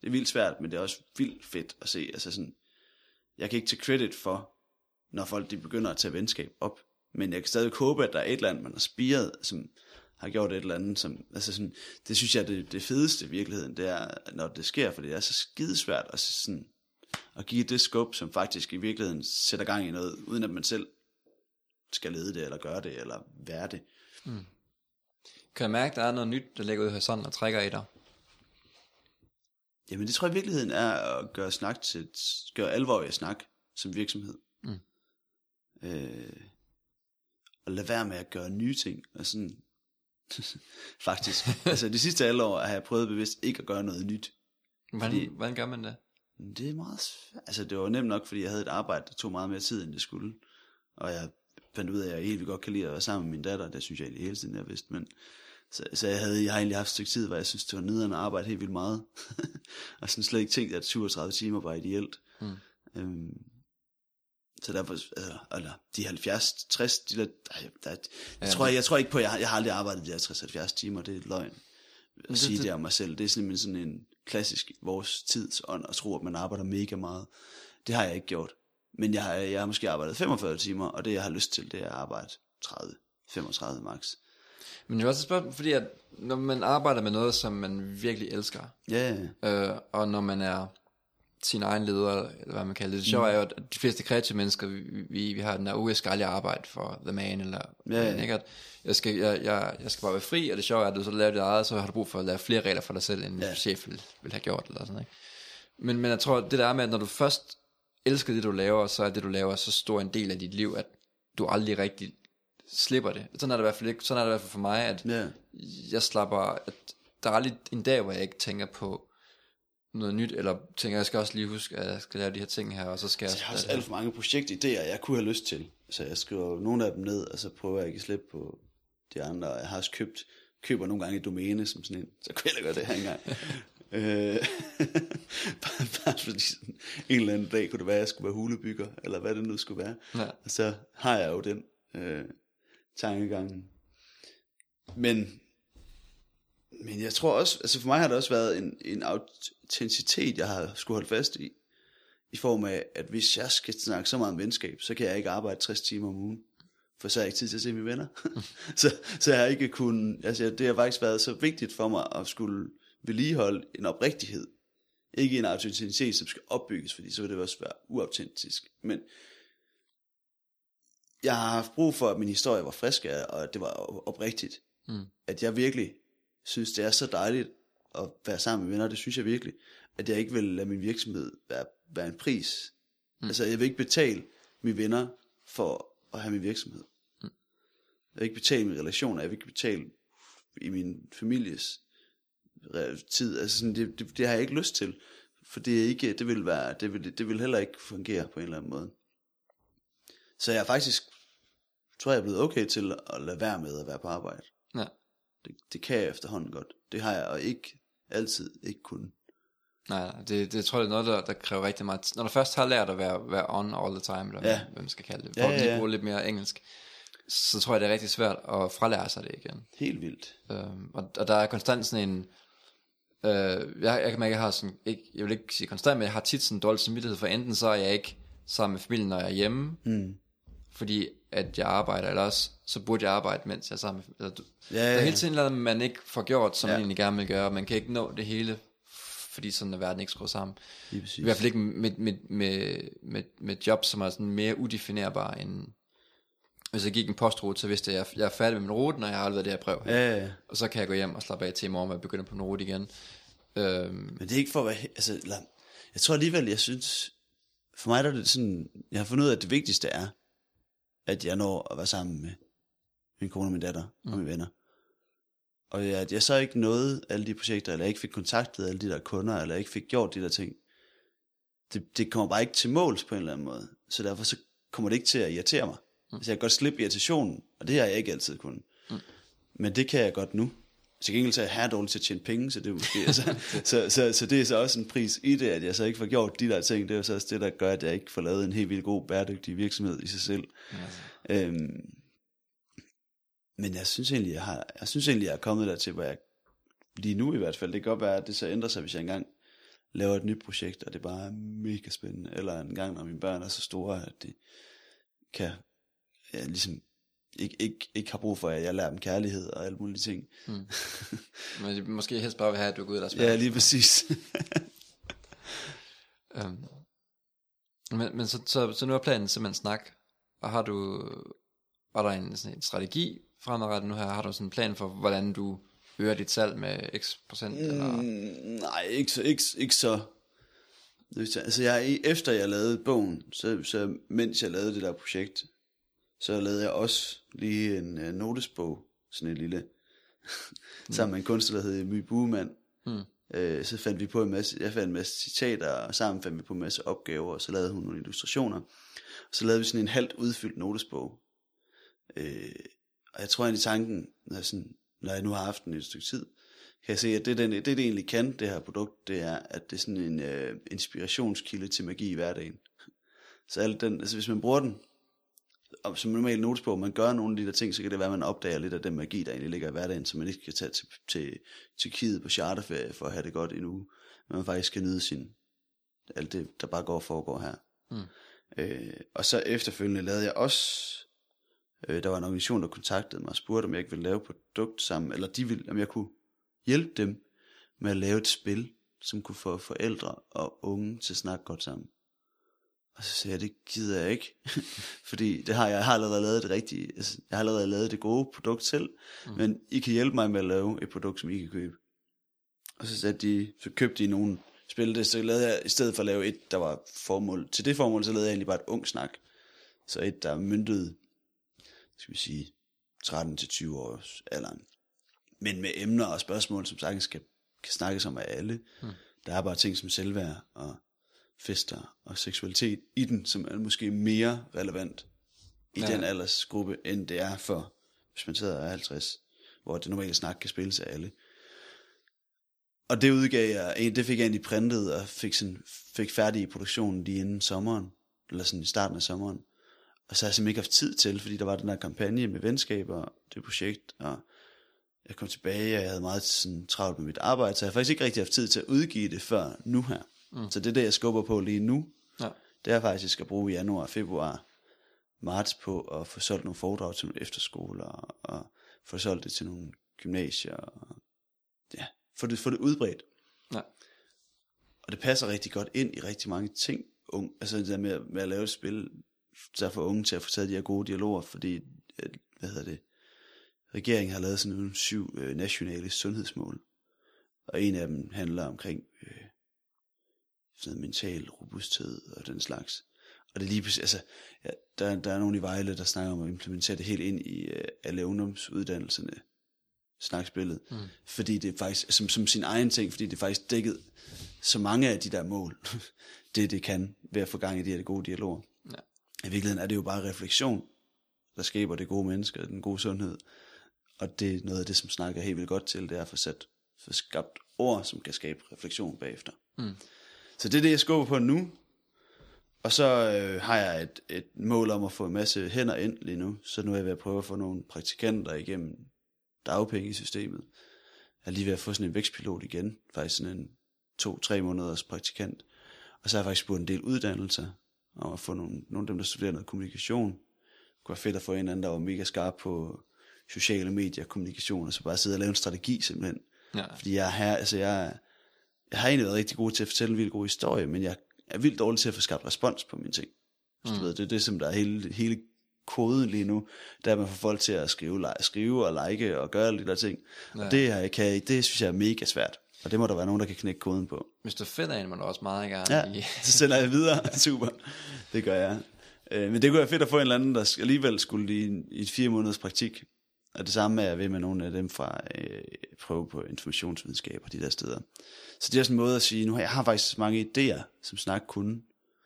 Det er vildt svært, men det er også vildt fedt at se. Altså sådan, jeg kan ikke tage credit for, når folk de begynder at tage venskab op. Men jeg kan stadig håbe, at der er et eller andet, man har spiret, som har gjort et eller andet, som, altså sådan, det synes jeg, det, det fedeste i virkeligheden, det er, når det sker, for det er så skidesvært at sådan, at give det skub, som faktisk i virkeligheden sætter gang i noget, uden at man selv skal lede det, eller gøre det, eller være det. Kan jeg mærke, der er noget nyt, der ligger ud i horisonten og trækker i dig? Jamen det tror jeg i virkeligheden er at gøre snak til, gøre alvor i at snak som virksomhed. Mm. Øh, og lade være med at gøre nye ting. Og sådan, [laughs] faktisk. [laughs] altså de sidste alle år har jeg prøvet bevidst ikke at gøre noget nyt. Hvordan, Fordi- hvordan gør man det? Det er meget. Altså, det var nemt nok, fordi jeg havde et arbejde, der tog meget mere tid, end det skulle. Og jeg fandt ud af, at jeg helt vildt godt kan lide at være sammen med min datter. Det synes jeg egentlig hele tiden, jeg vidste. Men, så, så jeg, havde, jeg har egentlig haft et stykke tid, hvor jeg synes, det var nederen at arbejde helt vildt meget. [laughs] og sådan slet ikke tænkt, at 37 timer var ideelt. Mm. Øhm, så derfor, altså, eller de 70, 60, de der, der, der jeg, Ja, tror, jeg, jeg tror ikke på, jeg, har- jeg har aldrig arbejdet de der 60-70 timer, det er løgn at det- sige det- det om mig selv. Det er simpelthen sådan en klassisk vores tidsånd at tro, at man arbejder mega meget. Det har jeg ikke gjort. Men jeg har, jeg har måske arbejdet 45 timer, og det jeg har lyst til, det er at arbejde 30, 35 max. Men det er også et spørgsmål, fordi at når man arbejder med noget, som man virkelig elsker, Ja, øh, og når man er sin egen leder, eller hvad man kalder det. Det sjove er jo, at de fleste kreative mennesker, vi, vi, vi har den der, uge, jeg skal aldrig arbejde for The Man, eller Ja, ja. ikke, at jeg skal, jeg, jeg, jeg skal bare være fri, og det sjove er, at du så laver dit eget, så har du brug for at lave flere regler for dig selv, end Ja. ja. chef vil, vil have gjort, eller sådan, ikke? Men, men jeg tror, det der er med, at når du først elsker det, du laver, så er det, du laver, så stor en del af dit liv, at du aldrig rigtig slipper det. Sådan er det i hvert fald ikke, sådan er det i hvert fald for mig, at ja. jeg slapper, at der er aldrig en dag, hvor jeg ikke tænker på noget nyt, eller tænker, jeg skal også lige huske, at jeg skal lave de her ting her, og så skal jeg... Jeg har også alt for mange projektidéer, jeg kunne have lyst til. Så jeg skriver nogle af dem ned, og så prøver jeg ikke at slippe på de andre. Jeg har også købt, køber nogle gange et domæne som sådan en, så kunne jeg da gøre det her engang. [laughs] øh, [laughs] bare, bare fordi sådan, en eller anden dag kunne det være, at jeg skulle være hulebygger, eller hvad det nu skulle være. Ja. Og så har jeg jo den øh, tankegang. Men, men jeg tror også, altså for mig har det også været en, en autenticitet, jeg har skulle holde fast i. I form af, at hvis jeg skal snakke så meget om venskab, så kan jeg ikke arbejde 60 timer om ugen. For så har jeg ikke tid til at se mine venner. [laughs] så, så jeg har ikke kun, altså det har faktisk været så vigtigt for mig at skulle vedligeholde en oprigtighed. Ikke en autenticitet, som skal opbygges, fordi så vil det også være uautentisk. Men jeg har haft brug for, at min historie var frisk, og at det var oprigtigt. Mm. At jeg virkelig synes, det er så dejligt at være sammen med venner, det synes jeg virkelig, at jeg ikke vil lade min virksomhed være, være en pris. Mm. Altså, jeg vil ikke betale mine venner for at have min virksomhed. Mm. Jeg vil ikke betale mine relationer, jeg vil ikke betale i min families tid. Altså, sådan, det, det, det har jeg ikke lyst til. For det, er ikke, det, vil være, det, vil, det vil heller ikke fungere på en eller anden måde. Så jeg er faktisk, tror jeg er blevet okay til at lade være med at være på arbejde. Ja. Det, det kan jeg efterhånden godt. Det har jeg og ikke altid ikke kun. Nej, nej, det, det tror jeg er noget, der, der kræver rigtig meget. Når du først har lært at være, være on all the time, eller Ja. hvad man skal kalde det, for Ja, ja, ja, ja. bruge lidt mere engelsk, så tror jeg, det er rigtig svært at fralære sig det igen. Helt vildt. Øhm, og, og der er konstant sådan en, øh, jeg, jeg kan mærke, jeg har sådan, ikke, jeg vil ikke sige konstant, men jeg har tit sådan en dårlig samvittighed, for enten så er jeg ikke sammen med familien, når jeg er hjemme, Mm. fordi at jeg arbejder, eller også, så burde jeg arbejde, mens jeg er sammen med, eller, du, Ja, Der er ja, hele tiden noget, man ikke får gjort, som Ja. man egentlig gerne vil gøre. Man kan ikke nå det hele, fordi sådan er verden ikke skruet sammen. I hvert fald ikke med, med, med, med, med job, som er sådan mere udefinerbare end... Hvis jeg gik en postrute, så vidste jeg, at jeg, jeg er færdig med min rute, når jeg har afleveret det her brev. Ja, ja, ja. Og så kan jeg gå hjem og slappe af til i morgen, og begynde på en rute igen. Øhm, Men det er ikke for at være... Altså, jeg tror alligevel, jeg synes... For mig der er det sådan... Jeg har fundet ud af, at det vigtigste er, at jeg når at være sammen med min kone og min datter mm. og mine venner. Og at jeg så ikke nåede alle de projekter, eller jeg ikke fik kontaktet alle de der kunder, eller jeg ikke fik gjort de der ting, det, det kommer bare ikke til måls på en eller anden måde. Så derfor så kommer det ikke til at irritere mig. Mm. Altså jeg kan godt slippe irritationen, og det har jeg ikke altid kunnet. Mm. Men det kan jeg godt nu. Til gengæld så er jeg dårlig til at tjene penge, så det er måske, altså, så, så, så, det er så også en pris i det, at jeg så ikke får gjort de der ting. Det er jo så også det, der gør, at jeg ikke får lavet en helt vildt god, bæredygtig virksomhed i sig selv. ja. Øhm, men jeg synes egentlig, jeg har, jeg synes egentlig, jeg er kommet der til, hvor jeg lige nu i hvert fald, det kan godt være, at det så ændrer sig, hvis jeg engang laver et nyt projekt, og det bare er mega spændende, eller en gang, når mine børn er så store, at de kan, ja, ligesom, ikke, ikke, ikke har brug for, at jeg lærer dem kærlighed og alle mulige ting. [laughs] Men de måske helst bare vil have, at du går ud og Ja, spiller. lige præcis. [laughs] Øhm, men, men så, så, så nu er planen simpelthen snak. Og har du, var der en, sådan en strategi fremadrettet nu her? Har du sådan en plan for, hvordan du øger dit salg med x procent? Mm. Eller? Mm, nej, ikke så, ikke, ikke så. Altså jeg, efter jeg lavede bogen, så, så mens jeg lavede det der projekt, så lavede jeg også lige en uh, notesbog, sådan en lille, [laughs] sammen med en kunstner, der hed My Buemann. Mm. Øh, så fandt vi på en masse, jeg fandt en masse citater, og sammen fandt vi på en masse opgaver, og så lavede hun nogle illustrationer. Og så lavede vi sådan en halvt udfyldt notesbog. Øh, og jeg tror egentlig tanken, når jeg, sådan, når jeg nu har haft den et stykke tid, kan jeg se, at det, den, det, det egentlig kan, det her produkt, det er, at det er sådan en øh, inspirationskilde til magi i hverdagen. Så alt den, altså hvis man bruger den, og som normal notesbog, man gør nogle af de der ting, så kan det være, at man opdager lidt af den magi, der egentlig ligger i hverdagen, så man ikke kan tage til, til, til Kiet på charterferie for at have det godt en uge, men man faktisk skal nyde sin, alt det, der bare går og foregår her. Mm. Øh, og så efterfølgende lavede jeg også, øh, der var en organisation, der kontaktede mig og spurgte, om jeg ikke ville lave produkt sammen, eller de ville, om jeg kunne hjælpe dem med at lave et spil, som kunne få forældre og unge til at snakke godt sammen. Og så sagde jeg, det gider jeg ikke. [laughs] Fordi det har jeg, jeg har allerede lavet det rigtige, altså, jeg har allerede lavet det gode produkt selv, mm. men I kan hjælpe mig med at lave et produkt, som I kan købe. Og så, satte de, så købte de nogle spil, det, så lavede jeg, i stedet for at lave et, der var formål, til det formål, så lavede jeg egentlig bare et ung snak. Så et, der myndede, skal vi sige, 13-20 års alderen. Men med emner og spørgsmål, som sagtens kan, kan snakkes om af alle. Mm. Der er bare ting som selvværd og fester og seksualitet i den, som er måske mere relevant i Ja. den aldersgruppe, end det er for, hvis man sidder og er 50, hvor det normale snak kan spilles af alle. Og det udgav jeg, det fik jeg egentlig printet og fik, sådan, fik færdig i produktionen lige inden sommeren, eller sådan i starten af sommeren. Og så har jeg simpelthen ikke haft tid til, fordi der var den der kampagne med venskaber, det projekt, og jeg kom tilbage, og jeg havde meget sådan, travlt med mit arbejde, så jeg har faktisk ikke rigtig haft tid til at udgive det før nu her. Mm. Så det er det, jeg skubber på lige nu. Ja. Det er faktisk at bruge januar, februar, marts på at få solgt nogle foredrag til nogle efterskoler, og få solgt det til nogle gymnasier, og ja, få det, få det udbredt. Ja. Og det passer rigtig godt ind i rigtig mange ting. Ung, altså det der med, at- med at lave et spil, der får unge til at få taget de her gode dialoger, fordi, hvad hedder det, regeringen har lavet sådan nogle syv øh, nationale sundhedsmål. Og en af dem handler omkring øh, sådan mental robusthed og den slags. Og det er lige altså, ja, der, der er nogen i Vejle, der snakker om at implementere det helt ind i øh, alle ungdomsuddannelserne, snaksbilledet. Mm. Fordi det er faktisk, som, som sin egen ting, fordi det er faktisk dækket så mange af de der mål, [laughs] det det kan, ved at få gang i de her gode dialoger. Ja. I virkeligheden er det jo bare refleksion, der skaber det gode menneske og den gode sundhed. Og det er noget af det, som snakker helt vildt godt til, det er at få sat, få skabt ord, som kan skabe refleksion bagefter. Mm. Så det er det, jeg skubber på nu. Og så øh, har jeg et, et mål om at få en masse hænder ind lige nu. Så nu er jeg ved at prøve at få nogle praktikanter igennem dagpengesystemet. Jeg er lige ved at få sådan en vækstpilot igen. Faktisk sådan en to-tre måneders praktikant. Og så har jeg faktisk spurgt en del uddannelser om at få nogle, nogle af dem, der studerer noget kommunikation, kunne være fedt at få en anden, der var mega skarp på sociale medier, kommunikation, og så bare sidde og lave en strategi simpelthen. Ja. Fordi jeg er her, altså jeg, jeg har egentlig været rigtig god til at fortælle en vildt god historie, men jeg er vildt dårlig til at få skabt respons på mine ting. Så, du ved, det er det, som der er hele, hele koden lige nu, der er man får folk til at skrive, like, skrive og like og gøre alle de der ting. Ja. Og det, kan, det synes jeg er mega svært. Og det må der være nogen, der kan knække koden på. Hvis du finder en, må du også meget gerne Ja, så sender jeg videre. [laughs] Super. Det gør jeg. Øh, Men det kunne være fedt at få en eller anden, der alligevel skulle i, en- i et fire måneders praktik. Og det samme er jeg ved med nogle af dem fra øh, prøve på informationsvidenskab og de der steder. Så det er sådan en måde at sige, nu har jeg har faktisk mange idéer, som snak kunne.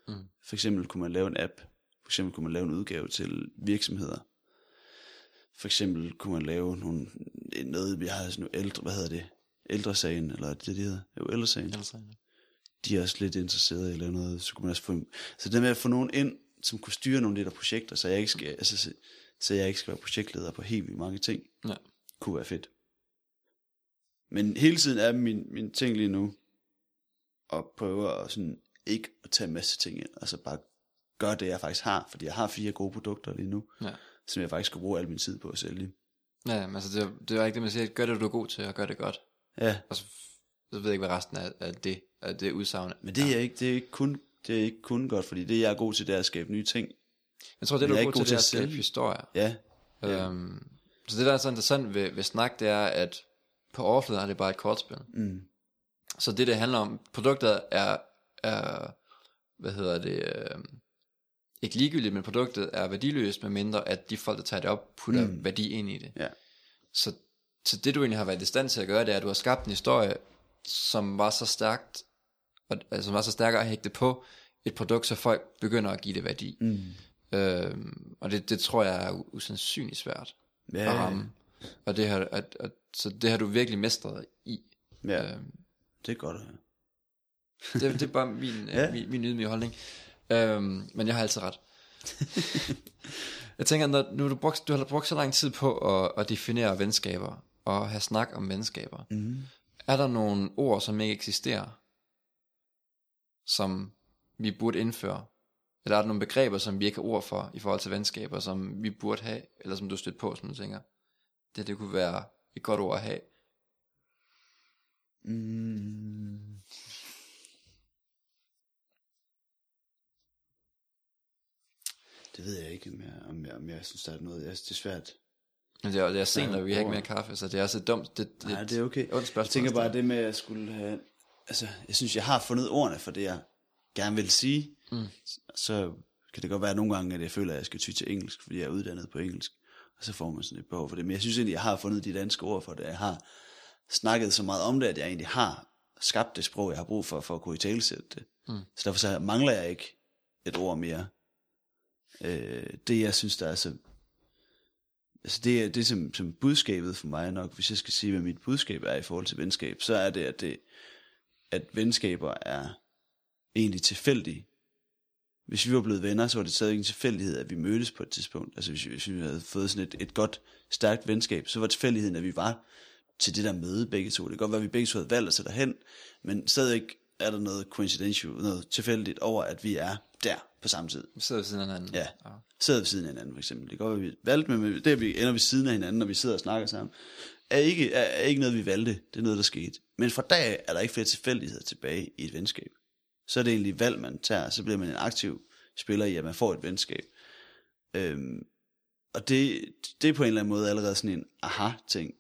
Mm. For eksempel kunne man lave en app. For eksempel kunne man lave en udgave til virksomheder. For eksempel kunne man lave nogle, noget, vi har sådan nogle ældre, hvad hedder det? Ældresagen, eller er det de hedder? Jo, ældresagen de er også lidt interesserede i eller noget, så kunne man også få, så det med at få nogen ind, som kunne styre nogle af de der projekter, så jeg ikke skal, altså, så, jeg ikke skal være projektleder på helt vildt mange ting, Ja. kunne være fedt. Men hele tiden er min, min ting lige nu, at prøve at sådan, ikke at tage en masse ting ind, altså bare gøre det, jeg faktisk har, fordi jeg har fire gode produkter lige nu, Ja. som jeg faktisk skal bruge al min tid på at sælge. Ja, men altså det, er- det er ikke det, man siger. Gør det, du er god til, og gør det godt. Ja, Og så, så ved jeg ikke, hvad resten af, af det, af det udsagn men det er, ikke, det er ikke kun, det er ikke kun godt, fordi det jeg er god til, det er at skabe nye ting. Jeg tror, det du er er god til, det er at skabe historier. Ja, Ja. Øhm, så det, der er så interessant ved, ved snak, det er, at på overfladen er det bare et kortspil. mm. Så det, det handler om, produktet er, er hvad hedder det, øh, ikke ligegyldigt, men produktet er værdiløst, med mindre at de folk, der tager det op, putter mm. værdi ind i det. ja. Så, så det, du egentlig har været i stand til at gøre, det er, at du har skabt en historie, som var så stærkt, og, altså, som var så stærk at hægte på et produkt, så folk begynder at give det værdi. Mm. Øhm, og det, det tror jeg er usandsynligt svært Ja, at ramme. Og det har, at, at, så det har du virkelig mestret i. ja, Øhm, det er godt at høre. det, det er bare min, [laughs] Ja. ja. min, min ydmyge holdning. Øhm, men jeg har altid ret. [laughs] jeg tænker, når nu du, brugt, du har brugt så lang tid på at, at definere venskaber, og have snak om venskaber, Mm. er der nogle ord, som ikke eksisterer, som vi burde indføre? Eller er der nogle begreber, som vi ikke har ord for, i forhold til venskaber, som vi burde have, eller som du stødt på, som du tænker, det, det kunne være et godt ord at have? Mm. Det ved jeg ikke, om jeg, om jeg, om jeg synes, der er noget. Jeg synes, det er svært. Men det er, det er sent, og vi har ikke mere kaffe, så det er så dumt. Det, det, Nej, det er okay. Jeg tænker bare det med, at jeg skulle have... Altså, jeg synes, jeg har fundet ordene for det, jeg gerne vil sige. Mm. Så kan det godt være nogle gange, at jeg føler, at jeg skal ty til engelsk, fordi jeg er uddannet på engelsk. Og så får man sådan et behov for det. Men jeg synes egentlig, jeg har fundet de danske ord for det. Jeg har snakket så meget om det, at jeg egentlig har skabt det sprog, jeg har brug for, for at kunne i talesætte det. Mm. Så derfor så mangler jeg ikke et ord mere. Øh, det, jeg synes, der er så... Altså det er det, som, som budskabet for mig nok, hvis jeg skal sige, hvad mit budskab er i forhold til venskab, så er det, at, det, at venskaber er egentlig tilfældige. Hvis vi var blevet venner, så var det stadig en tilfældighed, at vi mødtes på et tidspunkt. Altså hvis, hvis vi havde fået sådan et, et godt, stærkt venskab, så var tilfældigheden, at vi var til det der møde begge to. Det kan godt være, at vi begge to havde valgt at sætte derhen, men stadig er der noget coincidential, noget tilfældigt over, at vi er der på samme tid. Vi sidder ved siden af hinanden. Ja. Sidder ved siden af hinanden, for eksempel. Det kan godt være, at vi valgte, men det, at vi ender ved siden af hinanden, når vi sidder og snakker sammen, er ikke, er, er ikke noget, vi valgte. Det er noget, der skete. Men fra dag af er der ikke flere tilfældigheder tilbage i et venskab. Så er det egentlig valg, man tager, så bliver man en aktiv spiller i, at man får et venskab. Øhm, og det, det er på en eller anden måde allerede sådan en aha-ting.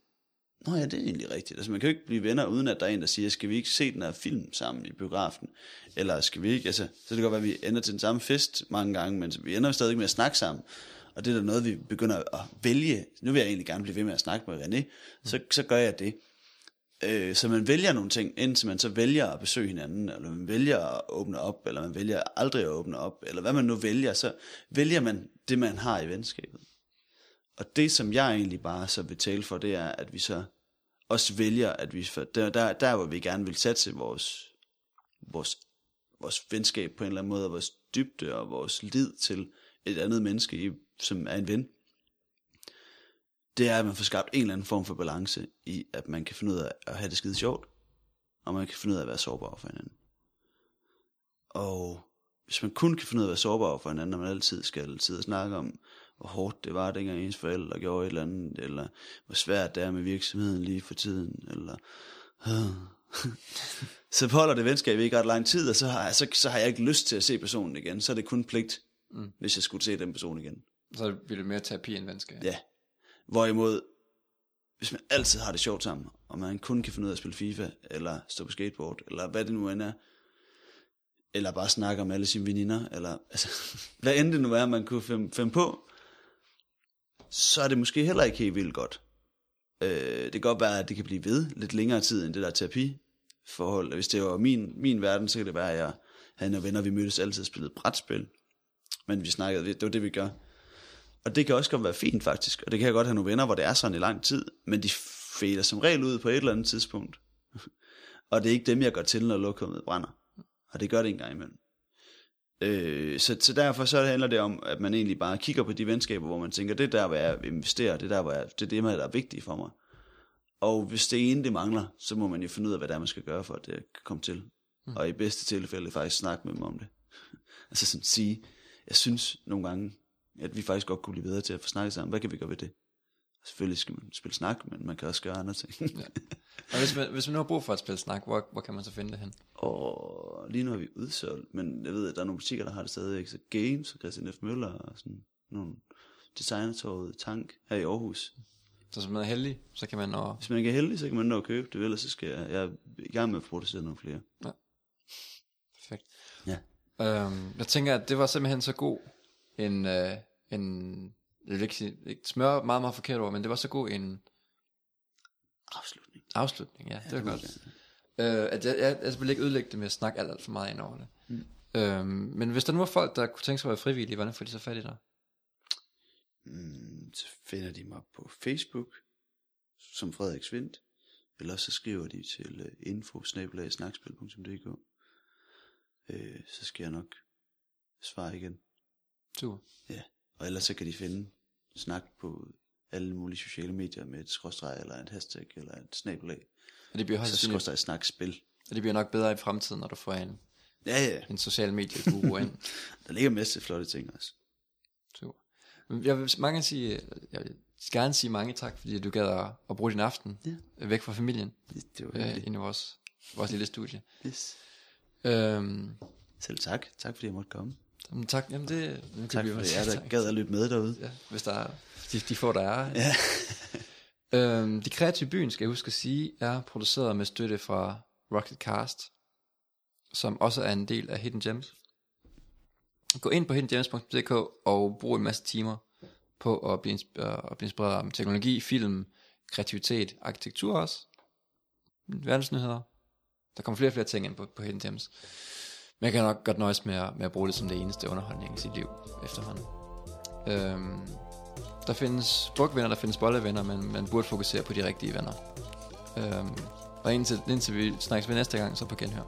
Nå ja, det er egentlig rigtigt. Altså man kan jo ikke blive venner, uden at der er en, der siger, skal vi ikke se den her film sammen i biografen? Eller skal vi ikke, altså, så kan det godt være, at vi ender til den samme fest mange gange, men vi ender stadig med at snakke sammen. Og det er da noget, vi begynder at vælge. Nu vil jeg egentlig gerne blive ved med at snakke med René, så, så gør jeg det. Øh, så man vælger nogle ting, indtil man så vælger at besøge hinanden, eller man vælger at åbne op, eller man vælger aldrig at åbne op, eller hvad man nu vælger, så vælger man det, man har i venskabet. Og det, som jeg egentlig bare så vil tale for, det er, at vi så også vælger, at vi, for der, der, der hvor vi gerne vil satse vores, vores, vores venskab på en eller anden måde, og vores dybde og vores lid til et andet menneske, i- som er en ven, det er, at man får skabt en eller anden form for balance i, at man kan finde ud af at have det skide sjovt, og man kan finde ud af at være sårbar for hinanden. Og hvis man kun kan finde ud af at være sårbar for hinanden, når man altid skal sidde og snakke om, hvor hårdt det var, dengang ens forældre gjorde et eller andet, eller hvor svært det er med virksomheden lige for tiden, eller... [laughs] så holder det venskab ikke ret lang tid, og så har, så, så har jeg ikke lyst til at se personen igen. Så er det kun pligt, mm. hvis jeg skulle se den person igen. Så vil det mere terapi end venskab. Ja. Hvorimod, hvis man altid har det sjovt sammen, og man kun kan finde ud af at spille FIFA, eller stå på skateboard, eller hvad det nu end er, eller bare snakke om alle sine veninder, eller altså, [laughs] hvad end det nu er, man kunne finde, finde på, så er det måske heller ikke helt vildt godt. Øh, det kan godt være, at det kan blive ved lidt længere tid end det der terapi forhold. Hvis det var min, min verden, så kan det være, at jeg havde nogle venner, vi mødtes altid og spillede brætspil. Men vi snakkede, det var det, vi gør. Og det kan også godt være fint faktisk, og det kan jeg godt have nogle venner, hvor det er sådan i lang tid, men de fader som regel ud på et eller andet tidspunkt. [laughs] og det er ikke dem, jeg går til, når lokummet brænder. Og det gør det engang imellem. Øh, så, så derfor så handler det om, at man egentlig bare kigger på de venskaber, hvor man tænker, det er der, hvor jeg investerer, det er der, hvor jeg, det er det, der er vigtigt for mig. Og hvis det ene, det mangler, så må man jo finde ud af, hvad det er, man skal gøre, for at det kan komme til. Mm. Og i bedste tilfælde faktisk snakke med dem om det. [laughs] altså sådan sige, jeg synes nogle gange, at vi faktisk godt kunne blive bedre til at få snakket sammen. Hvad kan vi gøre ved det? Selvfølgelig skal man spille snak, men man kan også gøre andre ting. ja. Og hvis man, hvis man nu har brug for at spille snak, hvor, hvor kan man så finde det hen? Og lige nu er vi udsolgt, men jeg ved, at der er nogle butikker, der har det stadig. Så Games og Christian F. Møller og sådan nogle designertorvet Tank her i Aarhus. Så hvis man er heldig, så kan man nå... Hvis man ikke er heldig, så kan man nå at købe det, ellers så skal jeg, jeg er i gang med at producere nogle flere. Ja. Perfekt. Ja. Øhm, jeg tænker, at det var simpelthen så god en, øh, en jeg vil ikke, sige, smør meget, meget forkert ord, men det var så god en afslutning. Afslutning, ja, det var godt. Øh, at jeg, jeg, jeg vil ikke ødelægge det med at snakke alt, alt for meget ind over det. Mm. Øhm, men hvis der nu er folk, der kunne tænke sig at være frivillige, hvordan får de så fat i dig? Mm, så finder de mig på Facebook, som Frederik Svindt, eller så skriver de til uh, info øh, så skal jeg nok svare igen. Super. Ja, og ellers så kan de finde snak på alle mulige sociale medier med et skråstreg, eller et hashtag, eller et snabelag. Og det bliver også så skråstreg snak spil. Og det bliver nok bedre i fremtiden, når du får en, ja, ja. en social medie guru ind. [laughs] Der ligger masser af flotte ting også. Super. Jeg vil, mange sige, jeg vil gerne sige mange tak, fordi du gad at, at bruge din aften ja. væk fra familien. Det, det var øh, inde i vores, vores lille studie. Yes. Øhm, Selv tak. Tak fordi jeg måtte komme. Jamen, tak, jamen det, det tak fordi jeg der gad at lytte med derude. Ja, hvis der er, de, de får der er. Ja. [laughs] øhm, de kreative byen, skal jeg huske at sige, er produceret med støtte fra Rocket Cast, som også er en del af Hidden Gems. Gå ind på hiddengems.dk og brug en masse timer på at blive, at blive inspireret om teknologi, film, kreativitet, arkitektur også. Verdensnyheder. Der kommer flere og flere ting ind på, på Hidden Gems. Men jeg kan nok godt nøjes med at, med at bruge det som det eneste underholdning i sit liv efterhånden. Øhm, der findes brugvenner, der findes bollevenner, men man burde fokusere på de rigtige venner. Øhm, og indtil, indtil vi snakkes ved næste gang, så på genhør.